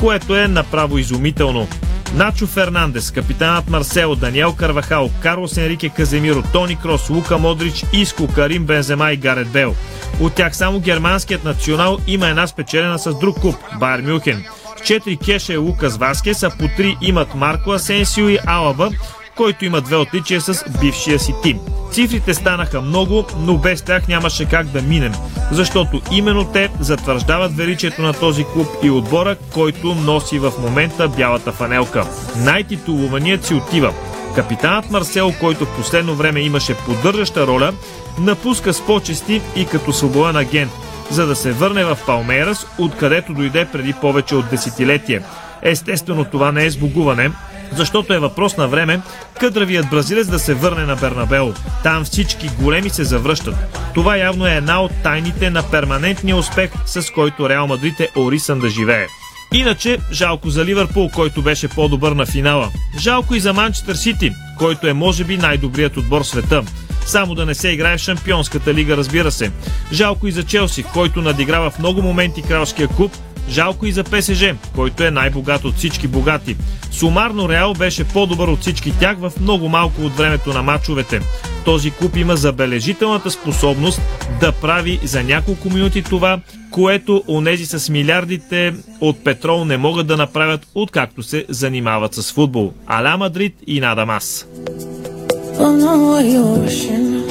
което е направо изумително. Начо Фернандес, капитанът Марсело, Даниел Карвахал, Карлос Енрике Каземиро, Тони Крос, Лука Модрич, Иско, Карим Бензема и Гарет Бел. От тях само германският национал има една спечелена с друг куп – Байер Мюхен. С 4 кеша е Лукас Васкес, а по 3 имат Марко Асенсио и Алаба, който има две отличия с бившия си тим. Цифрите станаха много, но без тях нямаше как да минем, защото именно те затвърждават величието на този клуб и отбора, който носи в момента бялата фанелка. Най-титулуваният си отива. Капитанът Марсел, който в последно време имаше поддържаща роля, напуска с почести и като свободен агент, за да се върне в Палмерас, откъдето дойде преди повече от десетилетие. Естествено, това не е сбогуване, защото е въпрос на време къдравият бразилец да се върне на Бернабео. Там всички големи се завръщат. Това явно е една от тайните на перманентния успех, с който Реал Мадрид е орисан да живее. Иначе, жалко за Ливърпул, който беше по-добър на финала. Жалко и за Манчестър Сити, който е може би най-добрият отбор в света. Само да не се играе в Шампионската лига, разбира се. Жалко и за Челси, който надиграва в много моменти кралския клуб, Жалко и за ПСЖ, който е най-богат от всички богати. Сумарно Реал беше по-добър от всички тях в много малко от времето на мачовете. Този клуб има забележителната способност да прави за няколко минути това, което онези с милиардите от петрол не могат да направят, откакто се занимават с футбол. Аля Мадрид и Надамас.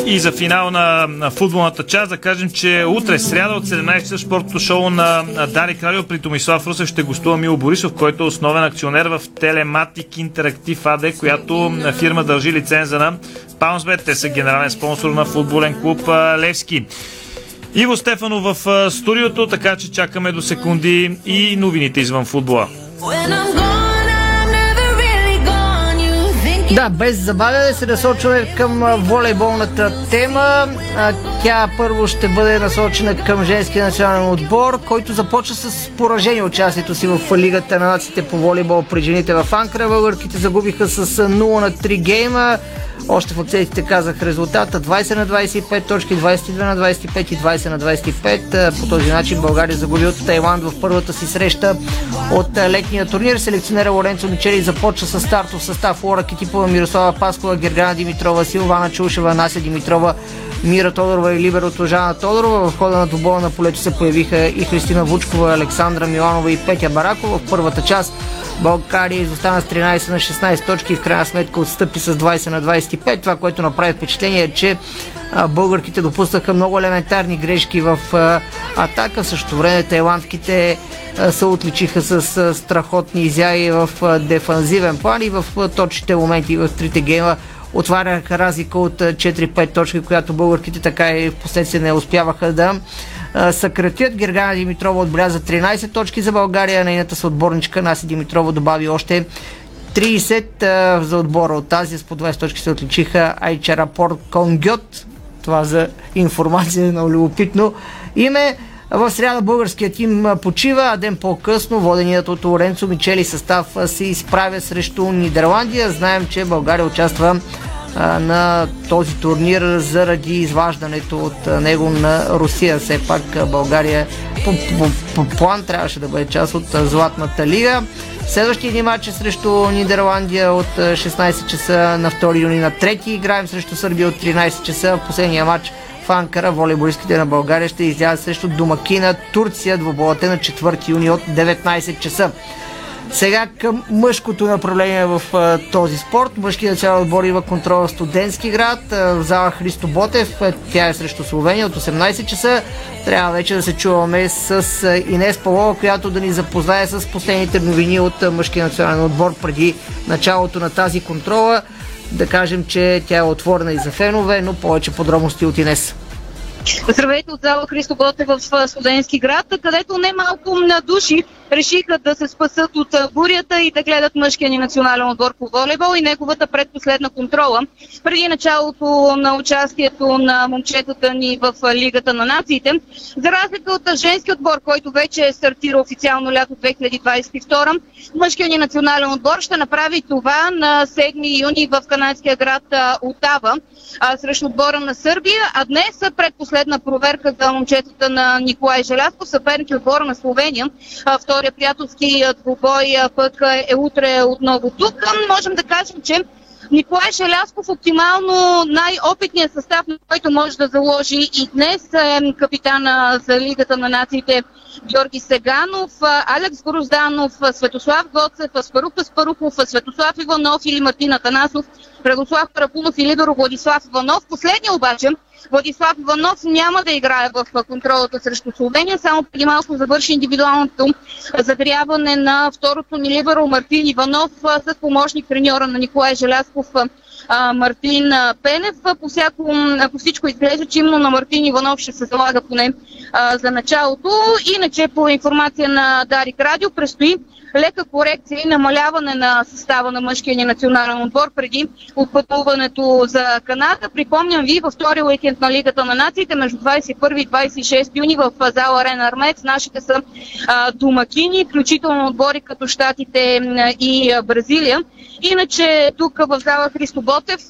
И за финал на, на футболната част да кажем, че утре сряда от 17 часа спортното шоу на, Дари Кралио при Томислав Русев ще гостува Мило Борисов, който е основен акционер в Телематик Интерактив АД, която фирма дължи лиценза на Паунсбет. Те са генерален спонсор на футболен клуб Левски. Иво Стефанов в студиото, така че чакаме до секунди и новините извън футбола. Да, без забавяне се насочваме към волейболната тема. Тя първо ще бъде насочена към женския национален отбор, който започва с поражение участието си в Лигата на нациите по волейбол при жените в Анкара. Българките загубиха с 0 на 3 гейма. Още в оценките казах резултата 20 на 25 точки, 22 на 25 и 20 на 25. По този начин България загуби от Тайланд в първата си среща от летния турнир. Селекционера Лоренцо Мичели започва с стартов състав Лора Китипова, Мирослава Паскова, Гергана Димитрова, Силвана Чушева, Нася Димитрова, Мира Тодорова и либерото Жана Тодорова. В хода на двубоя на полето се появиха и Христина Вучкова, Александра Миланова и Петя Баракова. В първата част България изостана с 13 на 16 точки и в крайна сметка отстъпи с 20 на 25. Това, което направи впечатление е, че българките допуснаха много елементарни грешки в атака. В същото време тайландките се отличиха с страхотни изяви в дефанзивен план и в точните моменти в трите гейма отваряха разлика от 4-5 точки, която българките така и в последствие не успяваха да съкратят. Гергана Димитрова отбеляза 13 точки за България. Нейната съотборничка Наси Димитрова добави още 30 за отбора от тази с по 20 точки се отличиха Айчара Порт Конгьот. Това за информация на любопитно име. В среда българският тим почива, а ден по-късно воденият от Лоренцо Мичели състав се изправя срещу Нидерландия. Знаем, че България участва на този турнир заради изваждането от него на Русия. Все пак България по план трябваше да бъде част от Златната лига. Следващия ни матч е срещу Нидерландия от 16 часа на 2 юни на 3. Играем срещу Сърбия от 13 часа. Последния матч в Анкара волейболистките на България ще излязат срещу домакина Турция. Двоболата на 4 юни от 19 часа. Сега към мъжкото направление в а, този спорт. Мъжкият национален отбор има контрол в студентски град. А, в зала Христо Ботев. А, тя е срещу Словения от 18 часа. Трябва вече да се чуваме с а, Инес Павлова, която да ни запознае с последните новини от а, мъжкия национален отбор преди началото на тази контрола. да кажем, че тя е отворена и за фенове, но повече подробности от Инес. Здравейте от зала Христо Готе в Студентски град, където немалко на души решиха да се спасат от бурята и да гледат мъжкия ни национален отбор по волейбол и неговата предпоследна контрола. Преди началото на участието на момчетата ни в Лигата на нациите, за разлика от женски отбор, който вече е стартира официално лято 2022, мъжкият ни национален отбор ще направи това на 7 юни в канадския град Отава срещу отбора на Сърбия, а днес предпоследна проверка за момчетата на Николай Желязко, съперник отбора на Словения. Втория приятелски двубой пък е утре отново тук. Можем да кажем, че Николай Желясков оптимално най-опитният състав, на който може да заложи и днес е капитана за Лигата на нациите Георги Сеганов, Алекс Грозданов, Светослав Гоцев, Спарух Паспарухов, Светослав Иванов или Мартин Атанасов, Радослав Парапунов и лидер Владислав Иванов. Последния обаче Владислав Иванов няма да играе в контролата срещу Словения, само преди малко завърши индивидуалното задряване на второто ни либеро Мартин Иванов с помощник треньора на Николай Желясков Мартин Пенев. По, всяко, по всичко изглежда, че именно на Мартин Иванов ще се залага поне за началото. Иначе по информация на Дарик Радио предстои лека корекция и намаляване на състава на мъжкия ни национален отбор преди отпътуването за Канада. Припомням ви, във втория уикенд на Лигата на нациите между 21 и 26 юни в зала Арена Армец нашите са а, домакини, включително отбори като Штатите и Бразилия. Иначе тук в зала Христо Ботев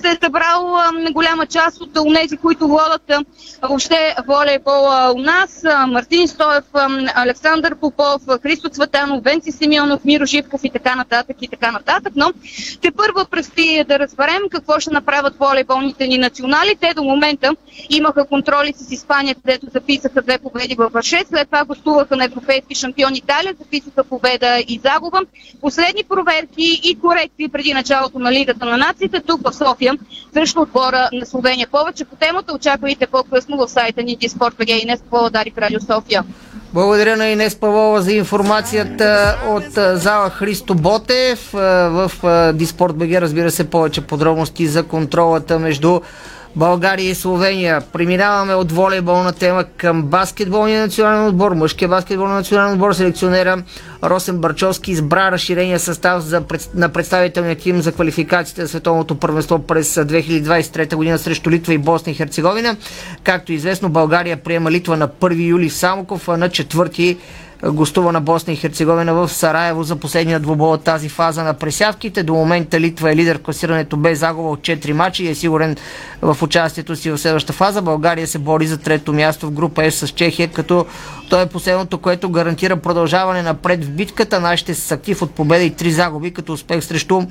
се е събрал голяма част от тези, които водят въобще волейбола у нас. Мартин Стоев, Александър Попов, Христо Цветанов, Венци Симеонов, Миро Живков и така нататък и така нататък. Но те първа предстои да разберем какво ще направят волейболните ни национали. Те до момента имаха контроли с Испания, където записаха две победи в 6. След това гостуваха на европейски шампион Италия, записаха победа и загуба. Последни проверки и корекции преди началото на Лигата на нациите тук в София срещу отбора на Словения. Повече по темата очаквайте по-късно в сайта ни Диспорт БГ и днес по Дарик Радио София. Благодаря на Инес Павлова за информацията от зала Христо Ботев. В Диспорт БГ разбира се повече подробности за контролата между България и Словения. Преминаваме от волейболна тема към баскетболния национален отбор. Мъжкия баскетболен национален отбор селекционера Росен Барчовски избра разширения състав за, на представителния тим за квалификацията за световното първенство през 2023 година срещу Литва и Босна и Херцеговина. Както известно, България приема Литва на 1 юли в Самоков, а на 4 гостува на Босна и Херцеговина в Сараево за последния двубол от тази фаза на пресявките. До момента Литва е лидер в класирането без загуба от 4 мача и е сигурен в участието си в следващата фаза. България се бори за трето място в група С с Чехия, като той е последното, което гарантира продължаване напред в битката. Нашите са актив от победа и три загуби, като успех срещу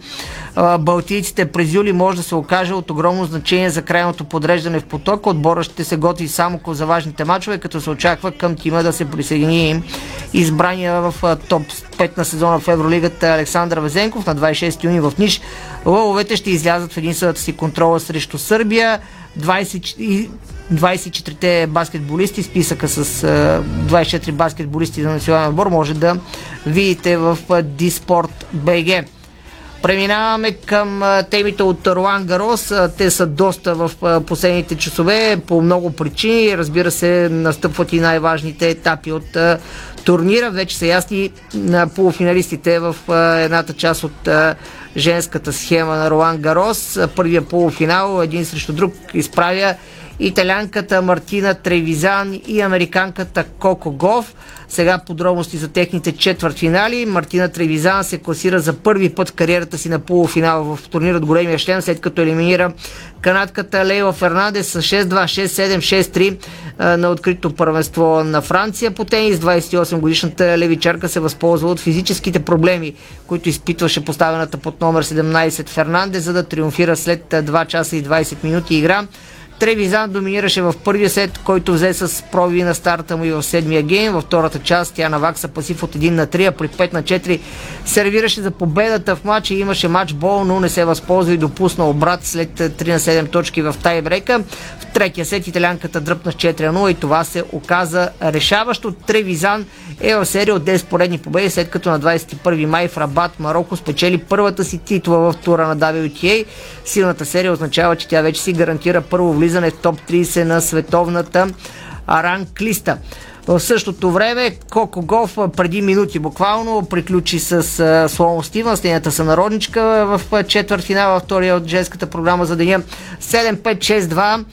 а, балтийците през юли може да се окаже от огромно значение за крайното подреждане в потока. Отбора ще се готви само за важните мачове, като се очаква към тима да се присъедини избрания в топ 5 на сезона в Евролигата Александър Везенков на 26 юни в Ниш. Лъвовете ще излязат в единствената си контрола срещу Сърбия. 20, 24-те баскетболисти, списъка с 24 баскетболисти за национален отбор може да видите в Диспорт БГ. Преминаваме към темите от Руан Гарос. Те са доста в последните часове по много причини. Разбира се, настъпват и най-важните етапи от турнира. Вече са ясни на полуфиналистите в едната част от женската схема на Руан Гарос. Първия полуфинал, един срещу друг, изправя италянката Мартина Тревизан и американката Коко Гов. Сега подробности за техните четвъртфинали. Мартина Тревизан се класира за първи път в кариерата си на полуфинал в турнир от големия шлем, след като елиминира канадката Лейла Фернандес с 6-2, 6-7, 6-3 на открито първенство на Франция по тенис. 28 годишната левичарка се възползва от физическите проблеми, които изпитваше поставената под номер 17 Фернандес, за да триумфира след 2 часа и 20 минути игра. Тревизан доминираше в първия сет, който взе с проби на старта му и в седмия гейм. Във втората част тя навакса пасив от 1 на 3, а при 5 на 4 сервираше за победата в матча. Имаше матч бол, но не се възползва и допусна обрат след 3 на 7 точки в тайбрека. В третия сет италянката дръпна с 4 0 и това се оказа решаващо. Тревизан е в серия от 10 поредни победи, след като на 21 май в Рабат Марокко спечели първата си титла в тура на WTA. Силната серия означава, че тя вече си гарантира първо влизане в топ 30 на световната ранглиста. В същото време Коко Голф преди минути буквално приключи с Слоун Стивенс, нейната сънародничка в четвърт финал във втория от женската програма за деня 7-5-6-2.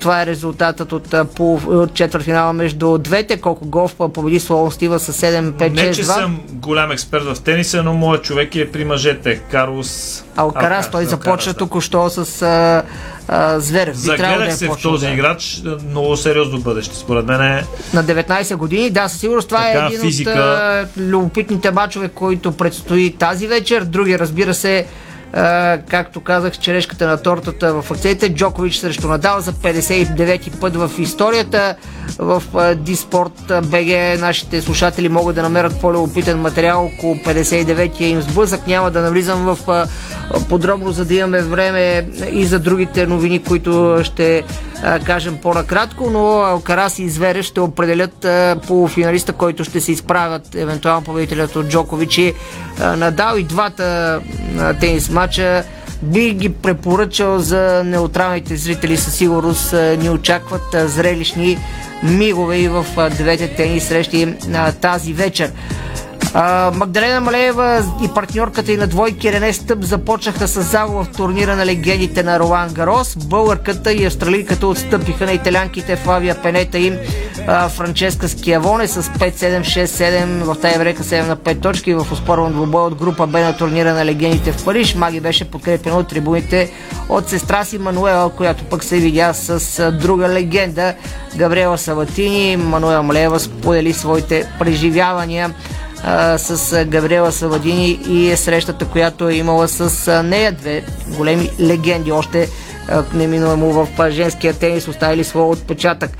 Това е резултатът от, четвъртфинала между двете. Колко Голф победи Слоун Стива с 7-5-6-2. Не, че съм голям експерт в тениса, но моят човек е при мъжете. Карлос Алкарас. Той започна току-що с а, а, Зверев. Загледах да е се в този да. играч. Много сериозно бъдеще. Според мен е... На 19 години. Да, със сигурност това е така, е един физика... от а, любопитните мачове, които предстои тази вечер. Други, разбира се, както казах, черешката на тортата в акцентите. Джокович срещу Надал за 59-ти път в историята. В Диспорт БГ нашите слушатели могат да намерят по-любопитен материал около 59-я им сблъсък. Няма да навлизам в подробно, за да имаме време и за другите новини, които ще кажем по-накратко, но Алкарас и Звере ще определят полуфиналиста, който ще се изправят евентуално победителят от Джокович и Надал и двата тенис матча би ги препоръчал за неутралните зрители със сигурност ни очакват зрелищни мигове и в двете тенис срещи тази вечер. А, Магдалена Малеева и партньорката и на двойки Рене Стъп започнаха с загуба в турнира на легендите на Ролан Гарос. Българката и австралийката отстъпиха на италянките Флавия Пенета и а, Франческа Скиавоне с 5-7-6-7 в тая време 7 на 5 точки в успорван двубой от група Б на турнира на легендите в Париж. Маги беше подкрепена от трибуните от сестра си Мануела, която пък се видя с друга легенда Габриела Саватини. Мануела Малеева сподели своите преживявания а, с Габриела Савадини и е срещата, която е имала с нея. Две големи легенди още неминуемо в женския тенис оставили своя отпечатък.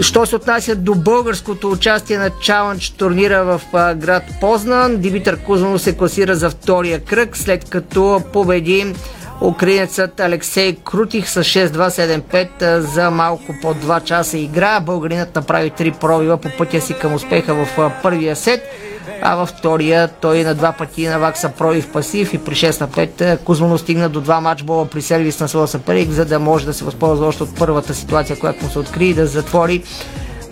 Що се отнася до българското участие на чалендж турнира в град Познан, Димитър Кузманов се класира за втория кръг, след като победи Украинецът Алексей Крутих с 6-2-7-5 за малко по 2 часа игра. Българинът направи 3 пробива по пътя си към успеха в първия сет а във втория той на два пъти навакса пробив пасив и при 6 на 5 Кузмано стигна до два матчбола при сервис на своя съперник, за да може да се възползва още от първата ситуация, която му се откри и да затвори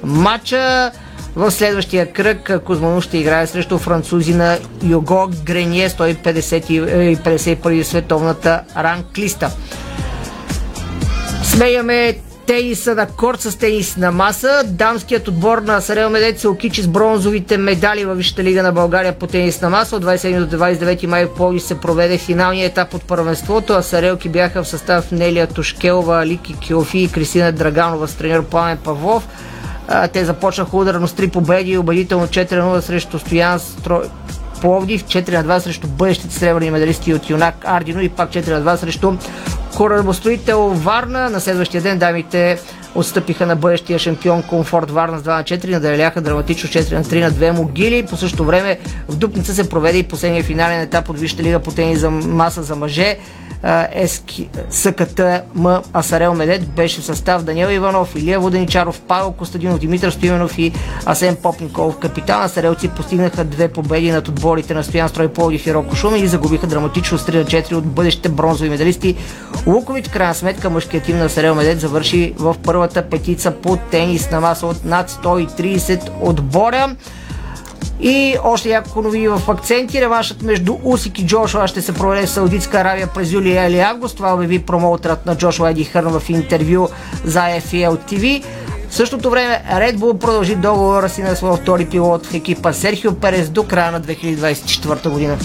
матча. В следващия кръг Кузманов ще играе срещу французина Його Грение 151 световната ранглиста. Смеяме тениса на корт с тенис на маса. Дамският отбор на Сарел Медет се окичи с бронзовите медали във Висшата лига на България по тенис на маса. От 27 до 29 май в Плоди се проведе финалния етап от първенството, а Сарелки бяха в състав Нелия Тушкелова, Лики Киофи и Кристина Драганова с тренер Пламен Павлов. Те започнаха ударно с три победи и убедително 4-0 срещу Стоян Стро... Пловдив, 4 на 2 срещу бъдещите сребърни медалисти от Юнак Ардино и пак 4 на 2 срещу корабостроител Варна. На следващия ден дамите отстъпиха на бъдещия шампион Комфорт Варна с 2 на 4, надреляха драматично 4 на 3 на 2 могили. По същото време в Дупница се проведе и последния финален етап от Висшата лига по тенис за маса за мъже. СКТМ Асарел Медет беше в състав Даниел Иванов, Илия Воденичаров, Павел Костадинов, Димитър Стоименов и Асен Попников. Капитан Асарелци постигнаха две победи над отборите на Стоян Строй Полдив и Роко Шумен и загубиха драматично с 3 на 4 от бъдещите бронзови медалисти. Лукович, крайна сметка, мъжкият тим на Асарел Медет завърши в първата петица по тенис на маса от над 130 отбора. И още няколко новини в акценти. Реваншът между Усик и Джошуа ще се проведе в Саудитска Аравия през юли или август. Това обяви промоутерът на Джошуа Еди Хърн в интервю за FL TV. В същото време Red Bull продължи договора си на своя втори пилот в екипа Серхио Перес до края на 2024 година.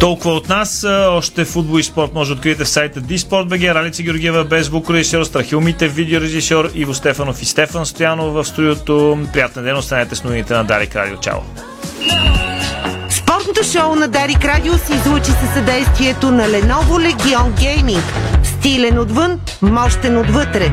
Толкова от нас. Още футбол и спорт може да откриете в сайта DSport.bg. Ралица Георгиева без звукорежисьор, Страхилмите, видеорежисьор, Иво Стефанов и Стефан Стоянов в студиото. Приятен ден, останете с новините на Дарик Радио. Чао! Днешното шоу на Дарик Радио се излучи със съдействието на Lenovo Legion Gaming. Стилен отвън, мощен отвътре.